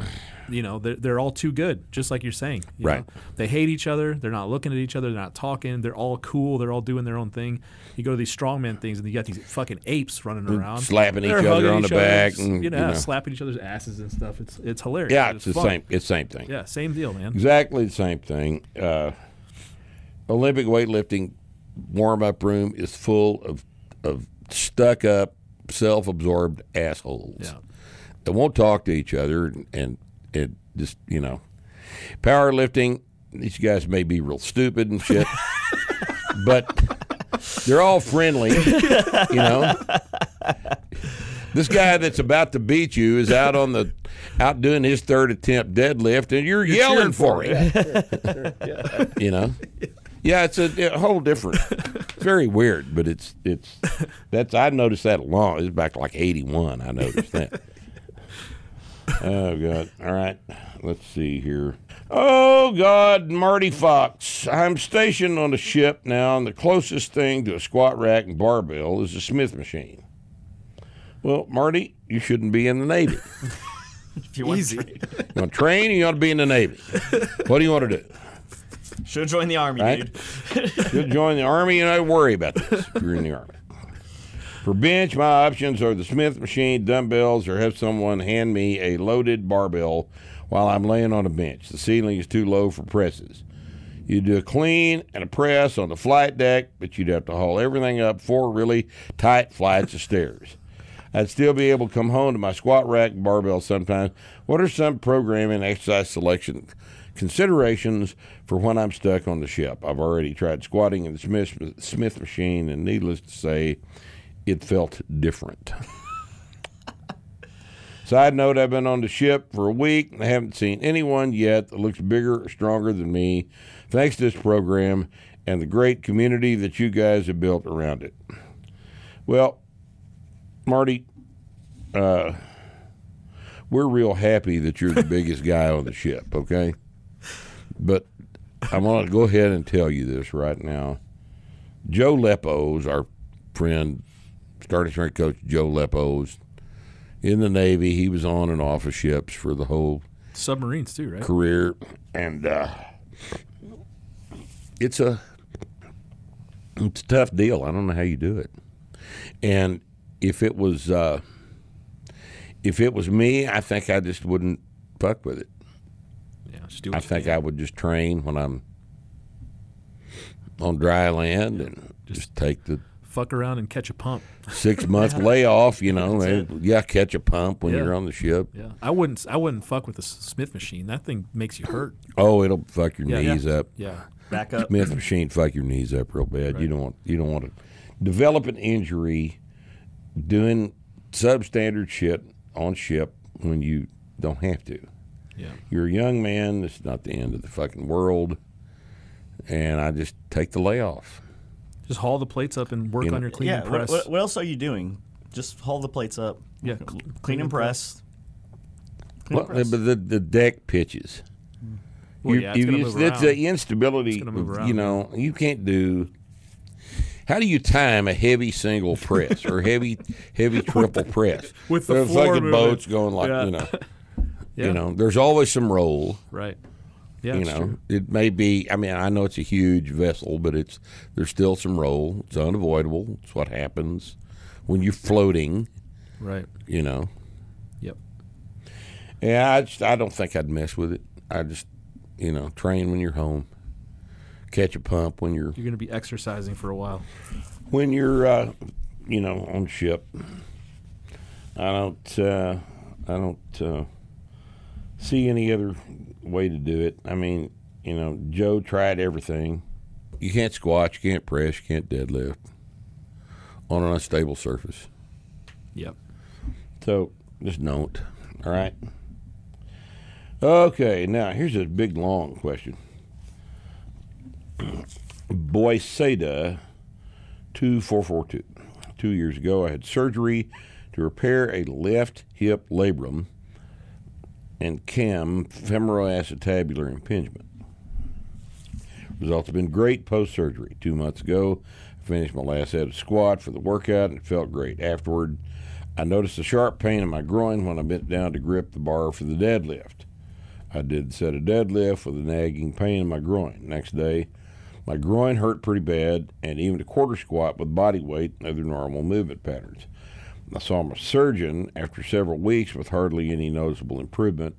Speaker 5: you know, they're, they're all too good, just like you're saying. you
Speaker 3: Right.
Speaker 5: know? They hate each other. They're not looking at each other. They're not talking. They're all cool. They're all doing their own thing. You go to these strongman things, and you got these fucking apes running around,
Speaker 3: slapping each other on
Speaker 5: each
Speaker 3: the back and,
Speaker 5: you know,
Speaker 3: you know.
Speaker 5: slapping each other's asses and stuff. It's it's hilarious.
Speaker 3: yeah, it's the
Speaker 5: fun.
Speaker 3: same. It's same thing.
Speaker 5: Yeah, same deal, man.
Speaker 3: exactly the same thing. Uh, Olympic weightlifting warm up room is full of of stuck up, self absorbed assholes.
Speaker 5: Yeah.
Speaker 3: that won't talk to each other and and it just you know powerlifting these guys may be real stupid and shit but they're all friendly you know This guy that's about to beat you is out on the out doing his third attempt deadlift, and you're, yelling for him. you know. Yeah, it's a, a whole different. It's very weird, but it's it's that's I noticed that long. It's back like eighty one. I noticed that. Oh God! All right, let's see here. Oh God, Marty Fox. I'm stationed on a ship now, and the closest thing to a squat rack and barbell is a Smith machine. Well, Marty, you shouldn't be in the Navy.
Speaker 6: If you want
Speaker 5: Easy.
Speaker 6: to train.
Speaker 3: You want to train? You ought to be in the Navy. What do you want to do?
Speaker 6: Should join the army,
Speaker 3: Right?
Speaker 6: dude.
Speaker 3: You'll join the Army, and I worry about this if you're in the Army. For bench, my options are the Smith machine, dumbbells, or have someone hand me a loaded barbell while I'm laying on a bench. The ceiling is too low for presses. You do a clean and a press on the flight deck, but you'd have to haul everything up four really tight flights of stairs. I'd still be able to come home to my squat rack barbell sometimes. What are some programming exercise selection considerations for when I'm stuck on the ship? I've already tried squatting in the Smith, Smith machine, and needless to say, it felt different. Side note, I've been on the ship for a week and I haven't seen anyone yet that looks bigger or stronger than me. Thanks to this program and the great community that you guys have built around it. Well, Marty, uh, we're real happy that you're the biggest guy on the ship, okay? But I want to go ahead and tell you this right now. Joe Lepos, our friend, starting strength coach Joe Lepos, in the Navy. He was on and off of ships for the whole
Speaker 5: Submarines too, right?
Speaker 3: career, and uh, it's a it's a tough deal. I don't know how you do it. And if it was uh, if it was me, I think I just wouldn't fuck with it.
Speaker 5: Yeah, just do
Speaker 3: I think
Speaker 5: can.
Speaker 3: I would just train when I'm on dry land and just take the
Speaker 5: fuck around and catch a pump.
Speaker 3: six month layoff. You know, and, yeah, catch a pump when
Speaker 5: Yeah.
Speaker 3: you're on the ship.
Speaker 5: Yeah, I wouldn't. I wouldn't fuck with the Smith machine. That thing makes you hurt.
Speaker 3: Oh, it'll fuck your
Speaker 5: Yeah.
Speaker 3: knees up.
Speaker 5: Yeah,
Speaker 6: Back up.
Speaker 3: Smith machine fuck your knees up real bad. You don't want you don't want to develop an injury doing substandard shit on ship when you don't have to.
Speaker 5: yeah.
Speaker 3: You're a young man. This is not the end of the fucking world. And I just take the layoff.
Speaker 5: Just haul the plates up and work
Speaker 3: You know-
Speaker 5: on your clean
Speaker 6: yeah.
Speaker 5: and
Speaker 6: What,
Speaker 5: press.
Speaker 6: what, what else are you doing? Just haul the plates up.
Speaker 5: Yeah,
Speaker 6: Cl-
Speaker 5: cl-
Speaker 6: Clean, and press. Clean
Speaker 3: Well,
Speaker 6: and press.
Speaker 3: but the, the deck pitches.
Speaker 5: Mm.
Speaker 3: Well,
Speaker 5: yeah, it's
Speaker 3: you-
Speaker 5: gonna
Speaker 3: it's-
Speaker 5: move
Speaker 3: it's
Speaker 5: around.
Speaker 3: the instability.
Speaker 5: It's gonna move
Speaker 3: of,
Speaker 5: around,
Speaker 3: you know, you can't do. How do you time a heavy single press or heavy heavy triple press
Speaker 5: with the
Speaker 3: There are
Speaker 5: floor
Speaker 3: fucking
Speaker 5: moving.
Speaker 3: boats going like
Speaker 5: Yeah.
Speaker 3: you know,
Speaker 5: Yeah.
Speaker 3: you know. There's always some roll.
Speaker 5: right. Yeah,
Speaker 3: you know,
Speaker 5: true.
Speaker 3: it may be. I mean, I know it's a huge vessel, but it's there's still some roll. It's unavoidable. It's what happens when you're floating.
Speaker 5: Right.
Speaker 3: You know.
Speaker 5: Yep.
Speaker 3: Yeah, I just I don't think I'd mess with it. I just you know train when you're home, catch a pump when you're
Speaker 5: You're gonna be exercising for a while.
Speaker 3: when you're uh, you know on ship. I don't uh, I don't uh, see any other way to do it. I mean, you know, Joe tried everything. You can't squat, you can't press, you can't deadlift on an unstable surface.
Speaker 5: Yep.
Speaker 3: So just don't. All right. Okay, now here's a big long question. Boiseda 2442. Two years ago, I had surgery to repair a left hip labrum and cam femoroacetabular impingement. Results have been great post surgery. Two months ago, I finished my last set of squat for the workout and it felt great. Afterward, I noticed a sharp pain in my groin when I bent down to grip the bar for the deadlift. I did set of deadlift with a nagging pain in my groin. Next day, my groin hurt pretty bad, and even a quarter squat with body weight and other normal movement patterns. I saw my surgeon after several weeks with hardly any noticeable improvement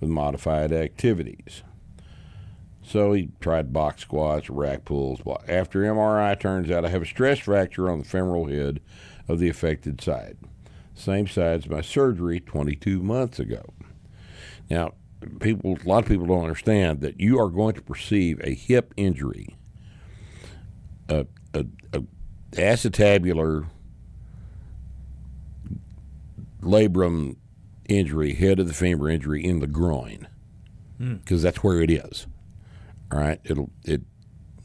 Speaker 3: with modified activities. So he tried box squats, rack pulls. After MRI, turns out I have a stress fracture on the femoral head of the affected side. Same side as my surgery 22 months ago. Now, people, a lot of people don't understand that you are going to perceive a hip injury, a, a, a acetabular labrum injury, head of the femur injury in the groin, hmm. because that's where it is. All right, it'll it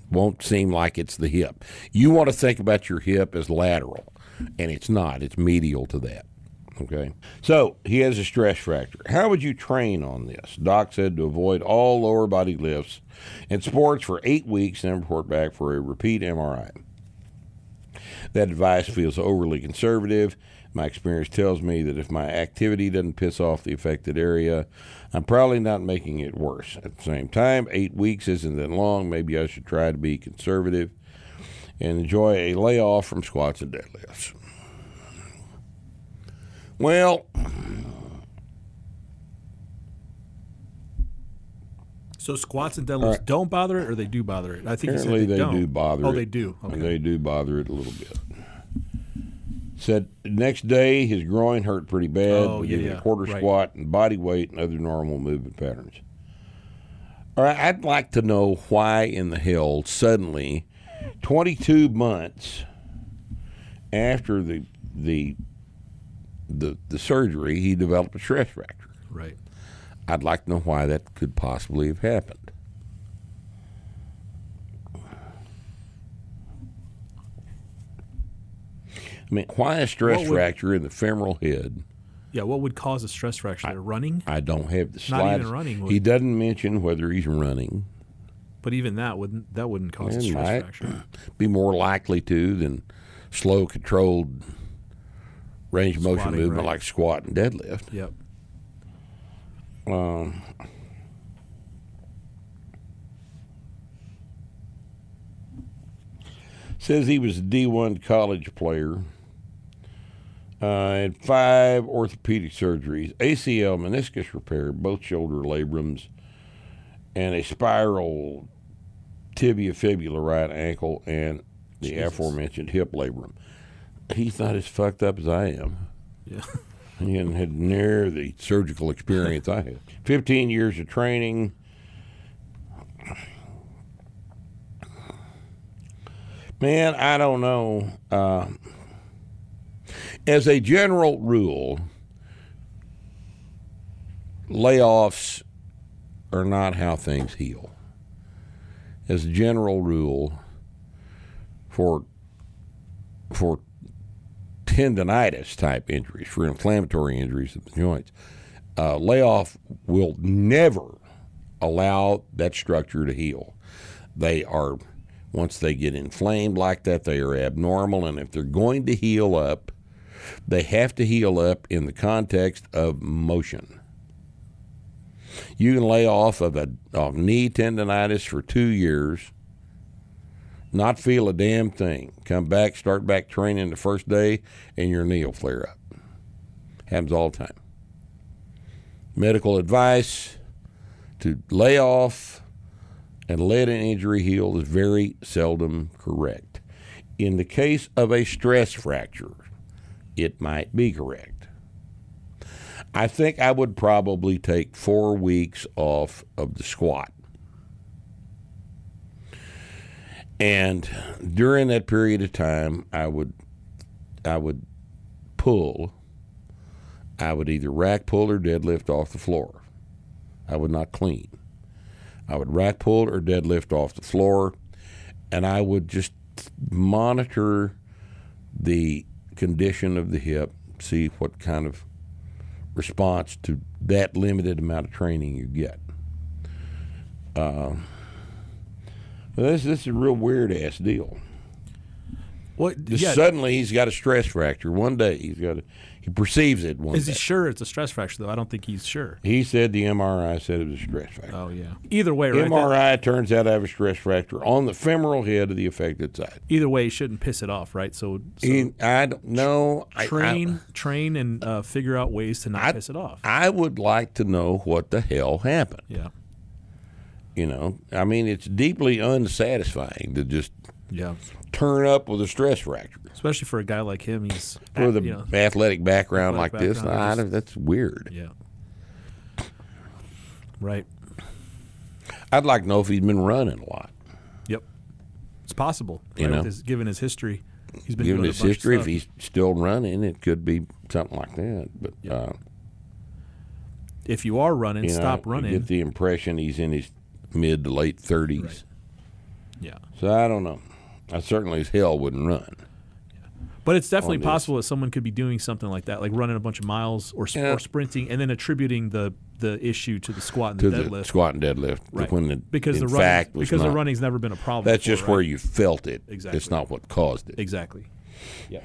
Speaker 3: won't seem like it's the hip. You want to think about your hip as lateral, and it's not. It's medial to that. Okay. So he has a stress fracture. How would you train on this? Doc said to avoid all lower body lifts and sports for eight weeks and report back for a repeat MRI. That advice feels overly conservative. My experience tells me that if my activity doesn't piss off the affected area, I'm probably not making it worse. At the same time, eight weeks isn't that long. Maybe I should try to be conservative and enjoy a layoff from squats and deadlifts. Well,
Speaker 5: So squats and deadlifts don't bother it, or they do bother it. I think
Speaker 3: apparently
Speaker 5: they,
Speaker 3: they,
Speaker 5: don't.
Speaker 3: do bother
Speaker 5: Oh,
Speaker 3: it.
Speaker 5: they do. Okay.
Speaker 3: They do bother it a little bit. Said next day his groin hurt pretty bad.
Speaker 5: Oh, yeah, yeah,
Speaker 3: a quarter
Speaker 5: right.
Speaker 3: squat and body weight and other normal movement patterns. All right, I'd like to know why in the hell suddenly, 22 months after the the the, the surgery, he developed a stress fracture.
Speaker 5: Right.
Speaker 3: I'd like to know why that could possibly have happened. I mean, why a stress
Speaker 5: would-
Speaker 3: fracture in the femoral head?
Speaker 5: Yeah. What would cause a stress fracture? There? running,
Speaker 3: I don't have the
Speaker 5: Not even
Speaker 3: slightest.
Speaker 5: running would-
Speaker 3: He doesn't mention whether he's running.
Speaker 5: but even that wouldn't that wouldn't cause a stress
Speaker 3: might
Speaker 5: fracture.
Speaker 3: be more likely to than slow, controlled range of motion movement
Speaker 5: right.
Speaker 3: like squat and deadlift.
Speaker 5: Yep.
Speaker 3: Um, says he was a D1 college player. Uh, had five orthopedic surgeries, ACL, meniscus repair, both shoulder labrums, and a spiral tibia fibula right ankle, and the
Speaker 5: Jesus.
Speaker 3: aforementioned hip labrum. He's not as fucked up as I am.
Speaker 5: Yeah.
Speaker 3: He hadn't had near the surgical experience I had. 15 years of training. Man, I don't know. Uh, as a general rule, layoffs are not how things heal. As a general rule, for for tendonitis type injuries, for inflammatory injuries of the joints, uh, layoff will never allow that structure to heal. They are, once they get inflamed like that, they are abnormal. And if they're going to heal up, they have to heal up in the context of motion. You can lay off of a of knee tendonitis for two years, not feel a damn thing. Come back, start back training the first day, and your knee will flare up. Happens all the time. Medical advice to lay off and let an injury heal is very seldom correct. In the case of a stress fracture, it might be correct. I think I would probably take four weeks off of the squat. And during that period of time, I would, I would pull. I would either rack pull or deadlift off the floor. I would not clean. I would rack pull or deadlift off the floor, and I would just monitor the condition of the hip, see what kind of response to that limited amount of training you get. Um, well, this this is a real weird ass deal.
Speaker 5: What? Yeah.
Speaker 3: suddenly he's got a stress fracture. One day he's got a, he perceives it. One
Speaker 5: Is he sure it's a stress fracture though? I don't think he's sure.
Speaker 3: He said the MRI said it was a stress fracture.
Speaker 5: Oh yeah. Either way, right? that-
Speaker 3: MRI turns out to have a stress fracture on the femoral head of the affected side.
Speaker 5: either way, he shouldn't piss it off, right? So, so
Speaker 3: He, I don't know. I-
Speaker 5: train, train, and uh, figure out ways to not
Speaker 3: I-
Speaker 5: piss it off.
Speaker 3: I, I would like to know what the hell happened.
Speaker 5: yeah.
Speaker 3: You know, I mean, it's deeply unsatisfying to just
Speaker 5: Yeah.
Speaker 3: turn up with a stress fracture
Speaker 5: Especially for a guy like him, he's
Speaker 3: with a
Speaker 5: you know,
Speaker 3: athletic background
Speaker 5: athletic
Speaker 3: like this.
Speaker 5: background,
Speaker 3: I
Speaker 5: just-
Speaker 3: don't- that's weird.
Speaker 5: yeah. Right.
Speaker 3: I'd like to know if he's been running a lot.
Speaker 5: Yep. It's possible.
Speaker 3: You
Speaker 5: right,
Speaker 3: know?
Speaker 5: his, given his history. He's been
Speaker 3: given his history, if he's still running, it could be something like that. But uh,
Speaker 5: if you are running,
Speaker 3: you
Speaker 5: stop
Speaker 3: know,
Speaker 5: running.
Speaker 3: You get the impression he's in his mid to late thirties.
Speaker 5: Right. yeah,
Speaker 3: So I don't know. I certainly as hell wouldn't run.
Speaker 5: But it's definitely possible that someone could be doing something like that, like running a bunch of miles or, sp-
Speaker 3: Yeah.
Speaker 5: or sprinting, and then attributing the the issue to the squat and
Speaker 3: to
Speaker 5: the
Speaker 3: the
Speaker 5: deadlift.
Speaker 3: squat and deadlift.
Speaker 5: Right.
Speaker 3: When the,
Speaker 5: because
Speaker 3: in
Speaker 5: the running,
Speaker 3: fact was
Speaker 5: because
Speaker 3: not.
Speaker 5: the running's never been a problem.
Speaker 3: That's
Speaker 5: before,
Speaker 3: just
Speaker 5: right?
Speaker 3: where you felt it.
Speaker 5: Exactly.
Speaker 3: It's not what caused it.
Speaker 5: exactly.
Speaker 3: Yeah.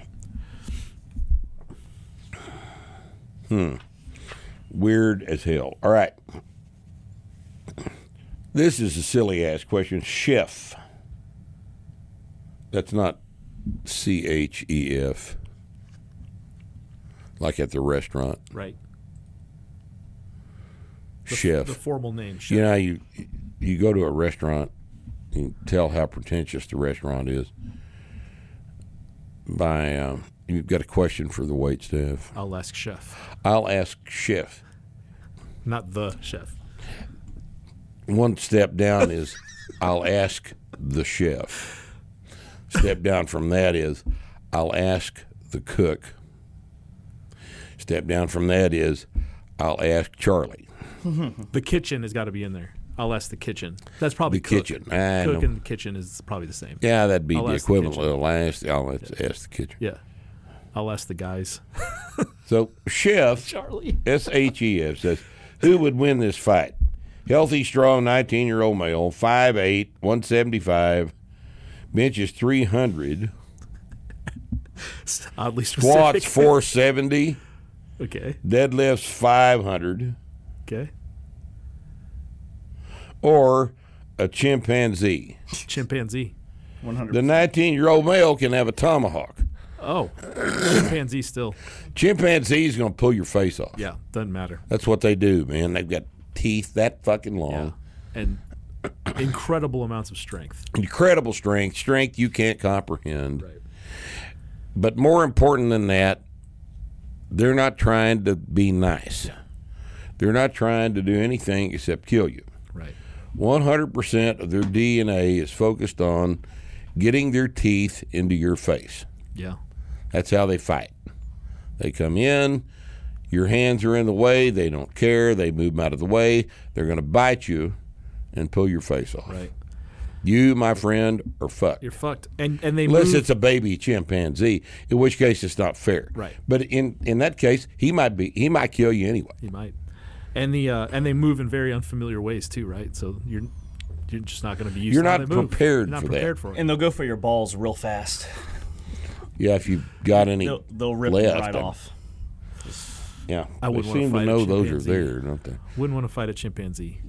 Speaker 3: Hmm. Weird as hell. All right. This is a silly ass question. Chef. That's not C H E F. Like at the restaurant.
Speaker 5: Right. The,
Speaker 3: Chef.
Speaker 5: The formal name. Chef.
Speaker 3: You know, you you go to a restaurant, you tell how pretentious the restaurant is by um, you've got a question for the wait staff.
Speaker 5: I'll ask chef,
Speaker 3: I'll ask chef.
Speaker 5: not the chef.
Speaker 3: One step down is I'll ask the chef. Step down from that is I'll ask the cook. Step down from that is I'll ask Charlie.
Speaker 5: The kitchen has got to be in there. I'll ask the kitchen. That's probably
Speaker 3: The
Speaker 5: cook.
Speaker 3: kitchen. I
Speaker 5: Cook
Speaker 3: know.
Speaker 5: and the kitchen is probably the same.
Speaker 3: Yeah, that'd be
Speaker 5: I'll
Speaker 3: the
Speaker 5: ask the
Speaker 3: equivalent
Speaker 5: kitchen.
Speaker 3: of I'll ask, I'll ask the kitchen.
Speaker 5: Yeah. I'll ask the guys.
Speaker 3: So chef
Speaker 5: Charlie.
Speaker 3: S H E F says, Who would win this fight? Healthy, strong 19 year old male, 5'8, 175, benches 300,
Speaker 5: Oddly specific.
Speaker 3: squats 470,
Speaker 5: okay.
Speaker 3: deadlifts 500,
Speaker 5: Okay.
Speaker 3: or a chimpanzee.
Speaker 5: Chimpanzee.
Speaker 6: 100.
Speaker 3: The 19 year old male can have a tomahawk.
Speaker 5: Oh, chimpanzee still.
Speaker 3: Chimpanzee's going to pull your face off.
Speaker 5: Yeah, doesn't matter.
Speaker 3: That's what they do, man. They've got teeth that fucking long.
Speaker 5: Yeah. And incredible amounts of strength.
Speaker 3: Incredible strength, strength you can't comprehend.
Speaker 5: Right.
Speaker 3: But more important than that, they're not trying to be nice. They're not trying to do anything except kill you.
Speaker 5: Right.
Speaker 3: 100% of their DNA is focused on getting their teeth into your face.
Speaker 5: Yeah.
Speaker 3: That's how they fight. They come in, your hands are in the way, they don't care, they move them out of the way, they're going to bite you and pull your face off.
Speaker 5: Right.
Speaker 3: You, my friend, are fucked.
Speaker 5: You're fucked. And and they
Speaker 3: Unless
Speaker 5: move.
Speaker 3: it's a baby chimpanzee, in which case it's not fair.
Speaker 5: Right.
Speaker 3: But in in that case, he might be he might kill you anyway.
Speaker 5: He might. And the uh, and they move in very unfamiliar ways too, right? So you're you're just not going to be used.
Speaker 3: You're not
Speaker 5: they
Speaker 3: prepared
Speaker 5: You're not
Speaker 3: for that.
Speaker 5: for it.
Speaker 6: and they'll go for your balls real fast.
Speaker 3: Yeah, if you've got any
Speaker 6: They'll, they'll rip
Speaker 3: left,
Speaker 6: right
Speaker 3: I'm-
Speaker 6: off.
Speaker 3: Yeah,
Speaker 5: I wouldn't wanna
Speaker 3: seem to
Speaker 5: fight a
Speaker 3: know those are
Speaker 5: chimpanzee.
Speaker 3: there, don't they?
Speaker 5: Wouldn't want to fight a chimpanzee.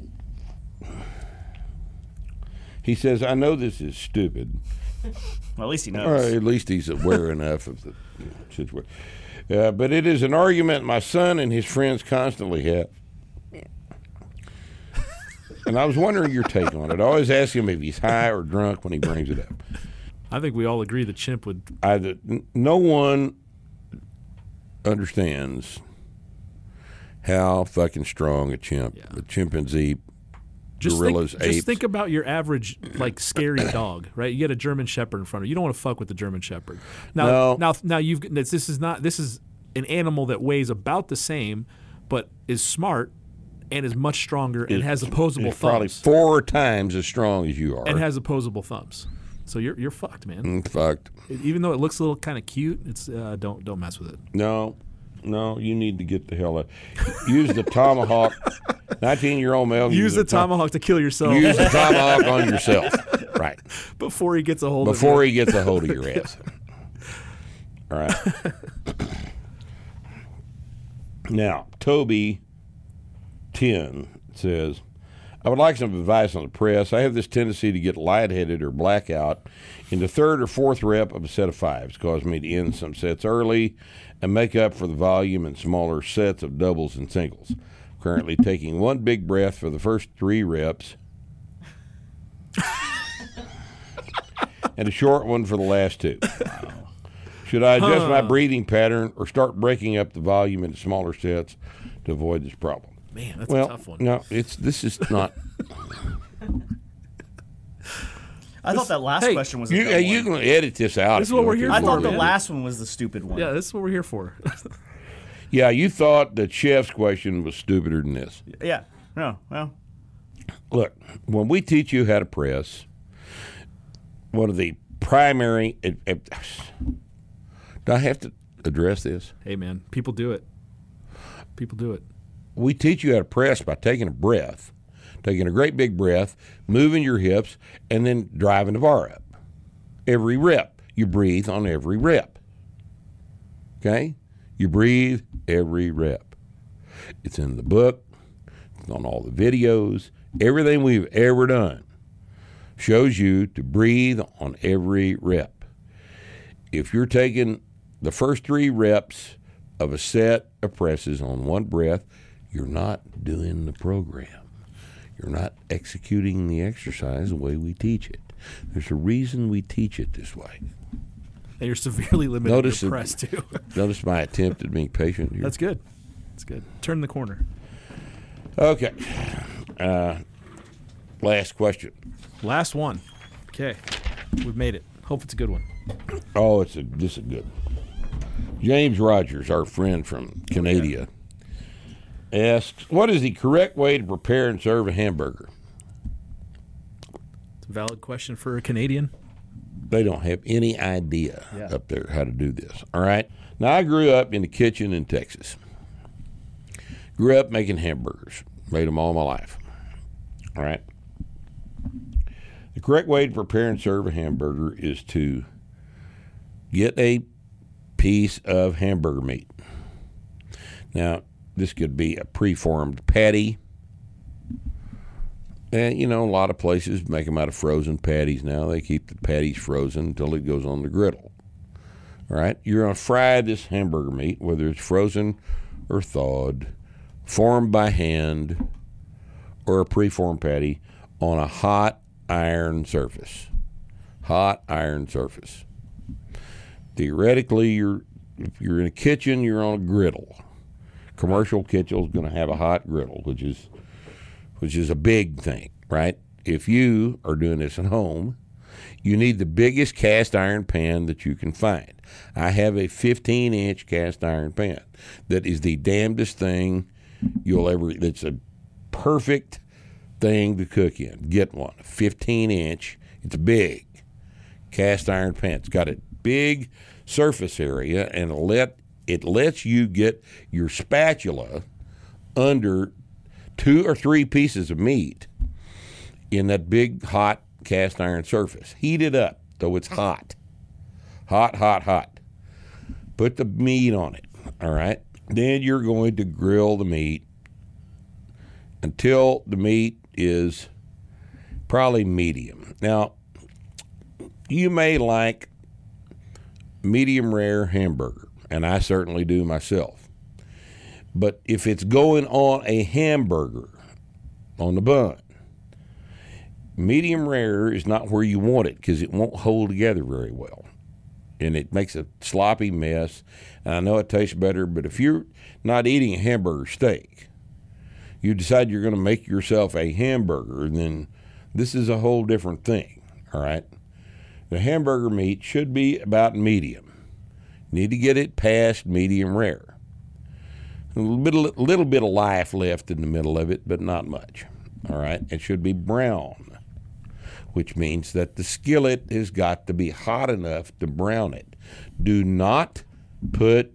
Speaker 3: He says, "I know this is stupid,
Speaker 6: Well, at least he
Speaker 3: or
Speaker 6: knows.
Speaker 3: at least he's aware enough of the you know, situation." Uh, but it is an argument my son and his friends constantly have. And I was wondering your take on it. I always ask him if he's high or drunk when he brings it up.
Speaker 5: I think we all agree the chimp would.
Speaker 3: I, n- no one understands how fucking strong a chimp,
Speaker 5: Yeah.
Speaker 3: a chimpanzee,
Speaker 5: Just
Speaker 3: gorillas,
Speaker 5: think,
Speaker 3: apes.
Speaker 5: Just think about your average like scary dog, right? You get a German Shepherd in front of you. You don't want to fuck with the German Shepherd. Now,
Speaker 3: No.
Speaker 5: now, now you've this, is not this is an animal that weighs about the same, but is smart and is much stronger and has opposable
Speaker 3: It's probably
Speaker 5: thumbs
Speaker 3: four times as strong as you are.
Speaker 5: and has opposable thumbs. So you're you're fucked, man.
Speaker 3: Mm, fucked.
Speaker 5: Even though it looks a little kind of cute, it's uh, don't don't mess with it.
Speaker 3: No, no, you need to get the hell out. Use the tomahawk. Nineteen-year-old male.
Speaker 5: Use the tomahawk to kill yourself
Speaker 3: Use the tomahawk on yourself. Right.
Speaker 5: before he gets a hold
Speaker 3: Before
Speaker 5: of
Speaker 3: he gets a hold of your ass. All right. Now, Toby 10 says, I would like some advice on the press. I have this tendency to get lightheaded or blackout in the third or fourth rep of a set of fives, causing me to end some sets early and make up for the volume in smaller sets of doubles and singles. Currently taking one big breath for the first three reps and a short one for the last two. Should I adjust my breathing pattern or start breaking up the volume into smaller sets to avoid this problem?
Speaker 5: Man, that's
Speaker 3: well,
Speaker 5: a tough one.
Speaker 3: no, it's this is not.
Speaker 6: I thought that last
Speaker 5: hey,
Speaker 6: question was a
Speaker 3: You,
Speaker 6: dumb
Speaker 3: you can edit this out.
Speaker 5: This is what we're here
Speaker 3: to.
Speaker 6: I
Speaker 5: for,
Speaker 6: thought the
Speaker 5: man.
Speaker 6: last one was the stupid one.
Speaker 5: Yeah, this is what we're here for.
Speaker 3: Yeah, you thought that chef's question was stupider than this.
Speaker 6: Yeah. No. Well.
Speaker 3: Look, when we teach you how to press, one of the primary. It, it, do I have to address this?
Speaker 5: hey, man, people do it. People do it.
Speaker 3: We teach you how to press by taking a breath, taking a great big breath, moving your hips, and then driving the bar up. Every rep, you breathe on every rep. Okay? You breathe every rep. It's in the book, it's on all the videos, everything we've ever done shows you to breathe on every rep. If you're taking the first three reps of a set of presses on one breath, you're not doing the program. You're not executing the exercise the way we teach it. There's a reason we teach it this way.
Speaker 5: And you're severely limited
Speaker 3: Notice
Speaker 5: your
Speaker 3: that-
Speaker 5: press too.
Speaker 3: Notice my attempt at being patient here.
Speaker 5: That's good. That's good. Turn the corner.
Speaker 3: okay. Uh, last question.
Speaker 5: Last one. Okay, we've made it. Hope it's a good one.
Speaker 3: Oh, it's a this is good. James Rogers, our friend from Canada, asks, "What is the correct way to prepare and serve a hamburger?"
Speaker 5: It's a valid question for a Canadian.
Speaker 3: They don't have any idea
Speaker 6: Yeah.
Speaker 3: up there how to do this. All right. Now I grew up in the kitchen in Texas. Grew up making hamburgers. Made them all my life. All right. The correct way to prepare and serve a hamburger is to get a piece of hamburger meat. Now, this could be a preformed patty. And you know, a lot of places make them out of frozen patties now. They keep the patties frozen until it goes on the griddle. All right, you're going to fry this hamburger meat, whether it's frozen or thawed, formed by hand, or a preformed patty, on a hot iron surface. Hot iron surface. Theoretically, you're if you're in a kitchen, you're on a griddle. Commercial kitchen's going to have a hot griddle, which is which is a big thing, right? If you are doing this at home, you need the biggest cast iron pan that you can find. I have a 15 inch cast iron pan that is the damnedest thing you'll ever, it's a perfect thing to cook in. Get one. 15 inch, it's big cast iron pan. It's got a big surface area and let it lets you get your spatula under two or three pieces of meat in that big hot cast iron surface. Heat it up though it's hot. Hot, hot, hot. Put the meat on it. All right. Then you're going to grill the meat until the meat is probably medium. Now, you may like medium rare hamburger, and I certainly do myself. But if it's going on a hamburger on the bun, medium rare is not where you want it because it won't hold together very well. And it makes a sloppy mess. And I know it tastes better, but if you're not eating a hamburger steak, you decide you're going to make yourself a hamburger, then this is a whole different thing. All right. The hamburger meat should be about medium. You Need to get it past medium rare. A little bit, little bit of life left in the middle of it, but not much. All right. It should be brown, which means that the skillet has got to be hot enough to brown it. Do not put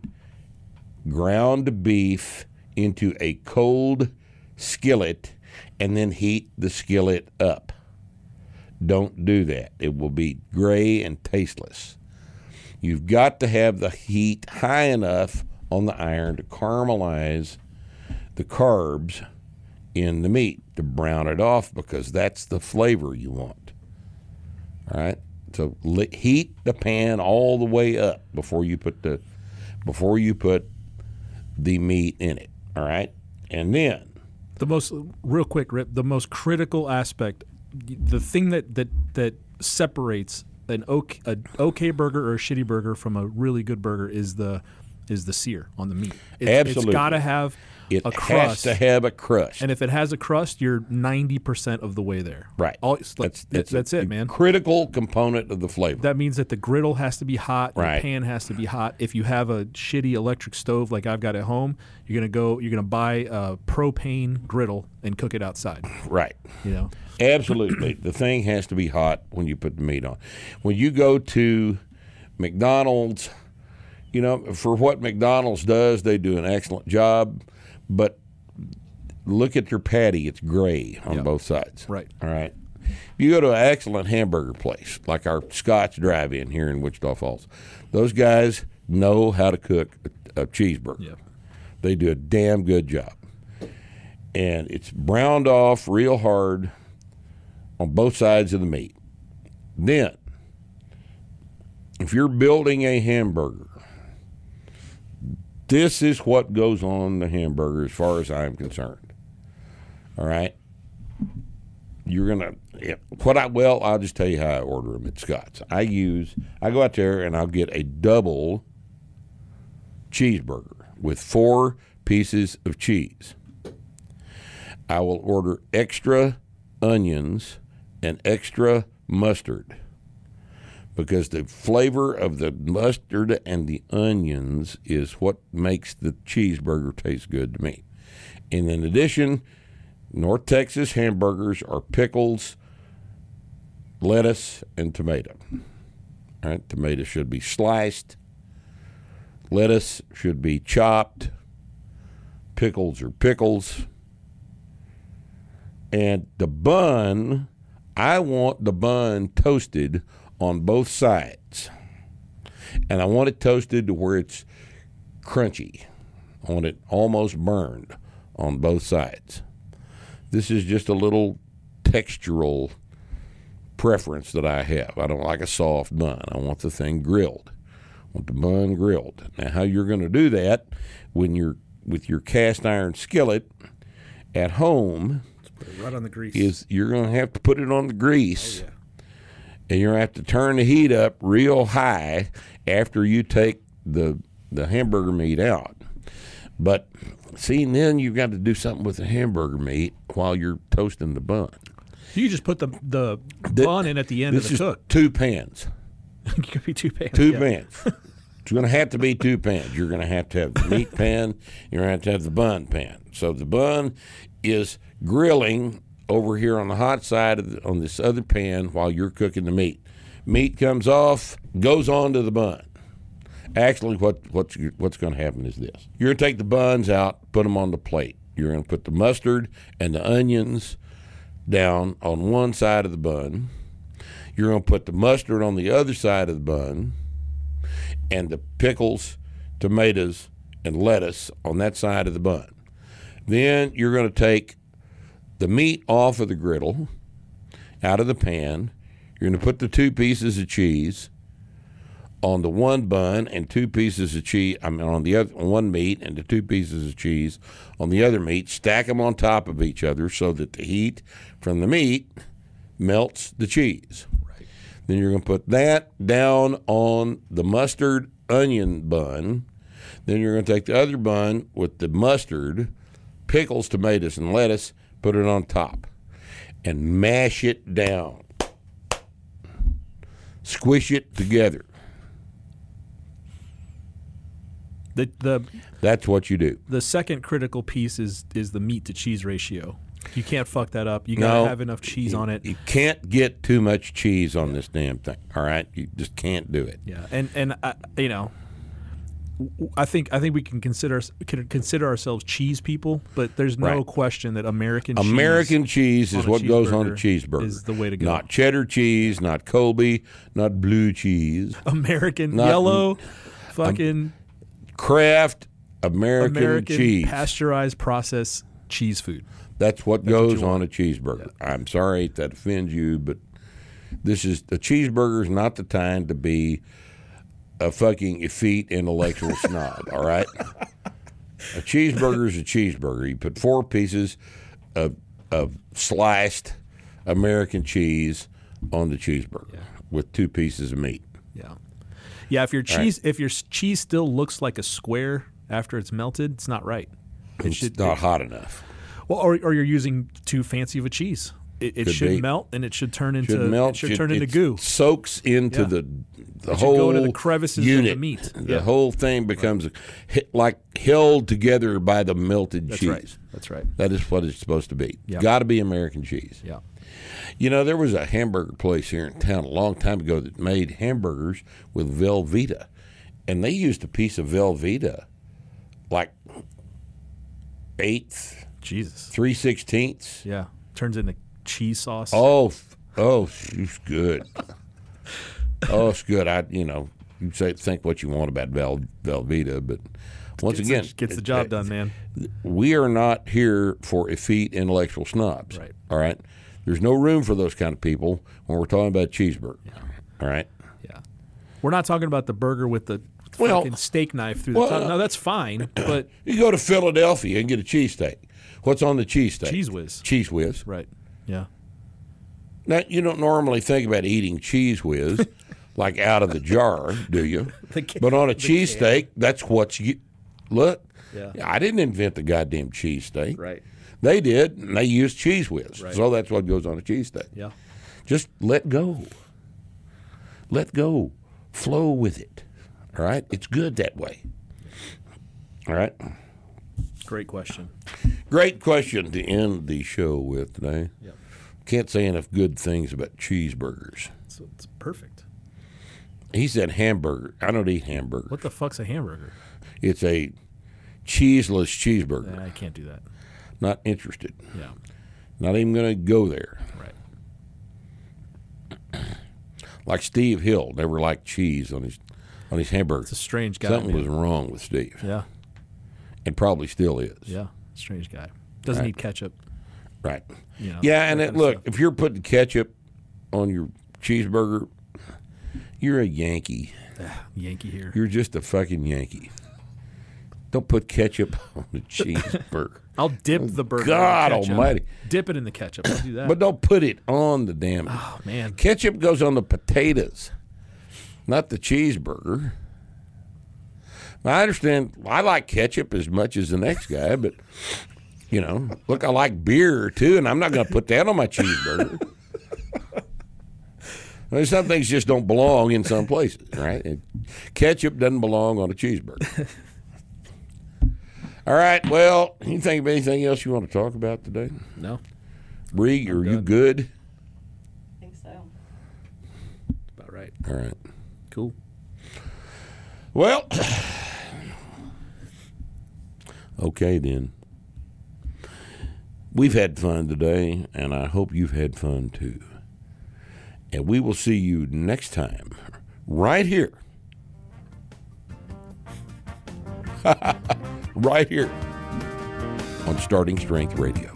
Speaker 3: ground beef into a cold skillet and then heat the skillet up. Don't do that. It will be gray and tasteless. You've got to have the heat high enough on the iron to caramelize the carbs in the meat to brown it off because that's the flavor you want. All right. So heat the pan all the way up before you put the before you put the meat in it. All right. And then
Speaker 5: The most real quick, Rip. The most critical aspect, the thing that that that separates an okay, a okay burger or a shitty burger from a really good burger is the is the sear on the meat. It,
Speaker 3: Absolutely.
Speaker 5: It's got to have
Speaker 3: It
Speaker 5: a
Speaker 3: has
Speaker 5: crust.
Speaker 3: to have a crust.
Speaker 5: and if it has a crust, you're ninety percent of the way there.
Speaker 3: right.
Speaker 5: All, like-
Speaker 3: that's,
Speaker 5: that's,
Speaker 3: a
Speaker 5: it, man.
Speaker 3: Critical component of the flavor.
Speaker 5: That means that the griddle has to be hot,
Speaker 3: Right.
Speaker 5: the pan has to be hot. If you have a shitty electric stove like I've got at home, you're gonna go, you're gonna buy a propane griddle and cook it outside.
Speaker 3: right.
Speaker 5: You know,
Speaker 3: Absolutely. the thing has to be hot when you put the meat on. When you go to McDonald's, you know, for what McDonald's does, they do an excellent job, but look at your patty, it's gray on
Speaker 5: Yep.
Speaker 3: both sides.
Speaker 5: Right.
Speaker 3: All right. If you go to an excellent hamburger place, like our Scott's Drive In here in Wichita Falls, those guys know how to cook a, a cheeseburger.
Speaker 5: Yeah.
Speaker 3: They do a damn good job. And it's browned off real hard on both sides of the meat. Then, if you're building a hamburger, this is what goes on the hamburger as far as I'm concerned. All right? You're going to, what I, well, I'll just tell you how I order them at Scott's. I use, I go out there and I'll get a double cheeseburger with four pieces of cheese. I will order extra onions and extra mustard because the flavor of the mustard and the onions is what makes the cheeseburger taste good to me. And in addition, North Texas hamburgers are pickles, lettuce, and tomato. All right, tomato should be sliced. Lettuce should be chopped. Pickles are pickles. And the bun, I want the bun toasted on both sides. And I want it toasted to where it's crunchy. I want it almost burned on both sides. This is just a little textural preference that I have. I don't like a soft bun. I want the thing grilled. I want the bun grilled. Now, how you're going to do that when you're with your cast iron skillet at home
Speaker 5: right on the grease.
Speaker 3: is you're going to have to put it on the grease. Oh, And you're going to have to turn the heat up real high after you take the the hamburger meat out. But see, then you've got to do something with the hamburger meat while you're toasting the bun.
Speaker 5: You just put the the
Speaker 3: Th-
Speaker 5: bun in at the end of the cook.
Speaker 3: two pans.
Speaker 5: it could be two pans.
Speaker 3: Two
Speaker 5: yeah.
Speaker 3: pans. It's going to have to be two pans. You're going to have to have the meat pan. You're going to have to have the bun pan. So the bun is grilling over here on the hot side of the, on this other pan while you're cooking the meat. Meat comes off, goes onto the bun. Actually, what what's what's going to happen is this: you're going to take the buns out, put them on the plate. You're going to put the mustard and the onions down on one side of the bun. You're going to put the mustard on the other side of the bun and the pickles, tomatoes, and lettuce on that side of the bun. Then you're going to take the meat off of the griddle, out of the pan. You're going to put the two pieces of cheese on the one bun and two pieces of cheese. I mean, on the other one meat and the two pieces of cheese on the other meat. Stack them on top of each other so that the heat from the meat melts the cheese. Then you're going to put that down on the mustard onion bun. Then you're going to take the other bun with the mustard, pickles, tomatoes, and lettuce, put it on top, and mash it down. Squish it together.
Speaker 5: The the
Speaker 3: That's what you do.
Speaker 5: the second critical piece is is the meat to cheese ratio. You can't fuck that up. You gotta
Speaker 3: No.
Speaker 5: have enough cheese on it.
Speaker 3: You can't get too much cheese on this damn thing. All right, you just can't do it.
Speaker 5: Yeah, and and uh, you know, I think I think we can consider can consider ourselves cheese people, but there's no
Speaker 3: Right.
Speaker 5: question that American
Speaker 3: American
Speaker 5: cheese
Speaker 3: cheese is what goes on a
Speaker 5: cheeseburger is the way to go.
Speaker 3: Not cheddar cheese, not Colby, not blue cheese.
Speaker 5: American
Speaker 3: Not-
Speaker 5: yellow, fucking um,
Speaker 3: Kraft American,
Speaker 5: American
Speaker 3: cheese.
Speaker 5: pasteurized processed cheese food.
Speaker 3: That's what
Speaker 5: what
Speaker 3: goes
Speaker 5: you
Speaker 3: on a cheeseburger. I'm sorry if that offends you, but this is a cheeseburger is not the time to be a fucking effete intellectual snob. All right, a cheeseburger is a cheeseburger. You put four pieces of of sliced American cheese on the cheeseburger with two pieces of meat.
Speaker 5: Yeah, yeah. If your cheese if your cheese still looks like a square after it's melted, it's not right. It
Speaker 3: it's
Speaker 5: should
Speaker 3: not hot enough.
Speaker 5: well, or, or you're using too fancy of a cheese. It, it should
Speaker 3: be.
Speaker 5: melt and it should turn into
Speaker 3: Should melt.
Speaker 5: it should turn into
Speaker 3: it
Speaker 5: goo.
Speaker 3: Soaks into
Speaker 5: Yeah.
Speaker 3: the the whole
Speaker 5: go into the crevices of the
Speaker 3: unit.
Speaker 5: meat.
Speaker 3: The
Speaker 5: Yeah.
Speaker 3: whole thing becomes hi- like held together by the melted
Speaker 5: That's
Speaker 3: cheese.
Speaker 5: right. That's right.
Speaker 3: That is what it's supposed to be.
Speaker 5: Yeah.
Speaker 3: Got to be American cheese.
Speaker 5: Yeah.
Speaker 3: You know, there was a hamburger place here in town a long time ago that made hamburgers with Velveeta, and they used a piece of Velveeta, like eighth,
Speaker 5: Jesus.
Speaker 3: three sixteenths.
Speaker 5: Yeah. Turns into cheese sauce.
Speaker 3: Oh, oh, it's good. oh, it's good. I, you know, you say think what you want about Vel, Velveeta, but once
Speaker 5: Gets
Speaker 3: again,
Speaker 5: the, gets the job
Speaker 3: it-
Speaker 5: done, man.
Speaker 3: we are not here for effete intellectual snobs.
Speaker 5: Right.
Speaker 3: All right. There's no room for those kind of people when we're talking about cheeseburger. All right.
Speaker 5: Yeah. We're not talking about the burger with the
Speaker 3: Well-
Speaker 5: fucking steak knife through the
Speaker 3: well,
Speaker 5: tongue. No, that's fine, but
Speaker 3: You go to Philadelphia and get a cheesesteak. What's on the cheesesteak?
Speaker 5: Cheez Whiz.
Speaker 3: Cheez Whiz.
Speaker 5: Right. Yeah.
Speaker 3: Now you don't normally think about eating Cheez Whiz like out of the jar, do you? But on a cheesesteak, that's what you look.
Speaker 5: Yeah.
Speaker 3: I didn't invent the goddamn cheesesteak.
Speaker 5: Right.
Speaker 3: They did, and they used Cheez Whiz.
Speaker 5: Right.
Speaker 3: So that's what goes on a cheesesteak.
Speaker 5: Yeah.
Speaker 3: Just let go. Let go. Flow with it. All right? It's good that way. All right?
Speaker 5: Great question.
Speaker 3: Great question to end the show with today.
Speaker 5: Yep.
Speaker 3: Can't say enough good things about cheeseburgers.
Speaker 5: So it's perfect.
Speaker 3: He said hamburger. I don't eat hamburger.
Speaker 5: What the fuck's a hamburger?
Speaker 3: It's a cheeseless cheeseburger.
Speaker 5: I can't do that.
Speaker 3: Not interested.
Speaker 5: Yeah.
Speaker 3: Not even going to go there.
Speaker 5: Right.
Speaker 3: Like Steve Hill never liked cheese on his on his hamburger.
Speaker 5: It's a strange guy.
Speaker 3: Something
Speaker 5: man.
Speaker 3: was wrong with Steve,
Speaker 5: Yeah.
Speaker 3: and probably still is.
Speaker 5: Yeah. Strange guy. Doesn't
Speaker 3: Right.
Speaker 5: need ketchup.
Speaker 3: Right.
Speaker 5: You know,
Speaker 3: Yeah, and it, look, if you're putting ketchup on your cheeseburger, you're a Yankee.
Speaker 5: Yankee here.
Speaker 3: You're just a fucking Yankee. Don't put ketchup on the cheeseburger.
Speaker 5: I'll dip oh, the burger.
Speaker 3: God almighty.
Speaker 5: Dip it in the ketchup. I'll do that.
Speaker 3: But don't put it on the damn.
Speaker 5: oh man.
Speaker 3: Ketchup goes on the potatoes, not the cheeseburger. I understand. I like ketchup as much as the next guy, but you know, look, I like beer too, and I'm not going to put that on my cheeseburger. Well, some things just don't belong in some places, right? And ketchup doesn't belong on a cheeseburger. All right. Well, you think of anything else you want to talk about today?
Speaker 5: No.
Speaker 3: Bree, are you good?
Speaker 7: I think so.
Speaker 5: About right.
Speaker 3: All right.
Speaker 5: Cool.
Speaker 3: Well, okay then. We've had fun today, and I hope you've had fun too. And we will see you next time, right here. right here on Starting Strength Radio.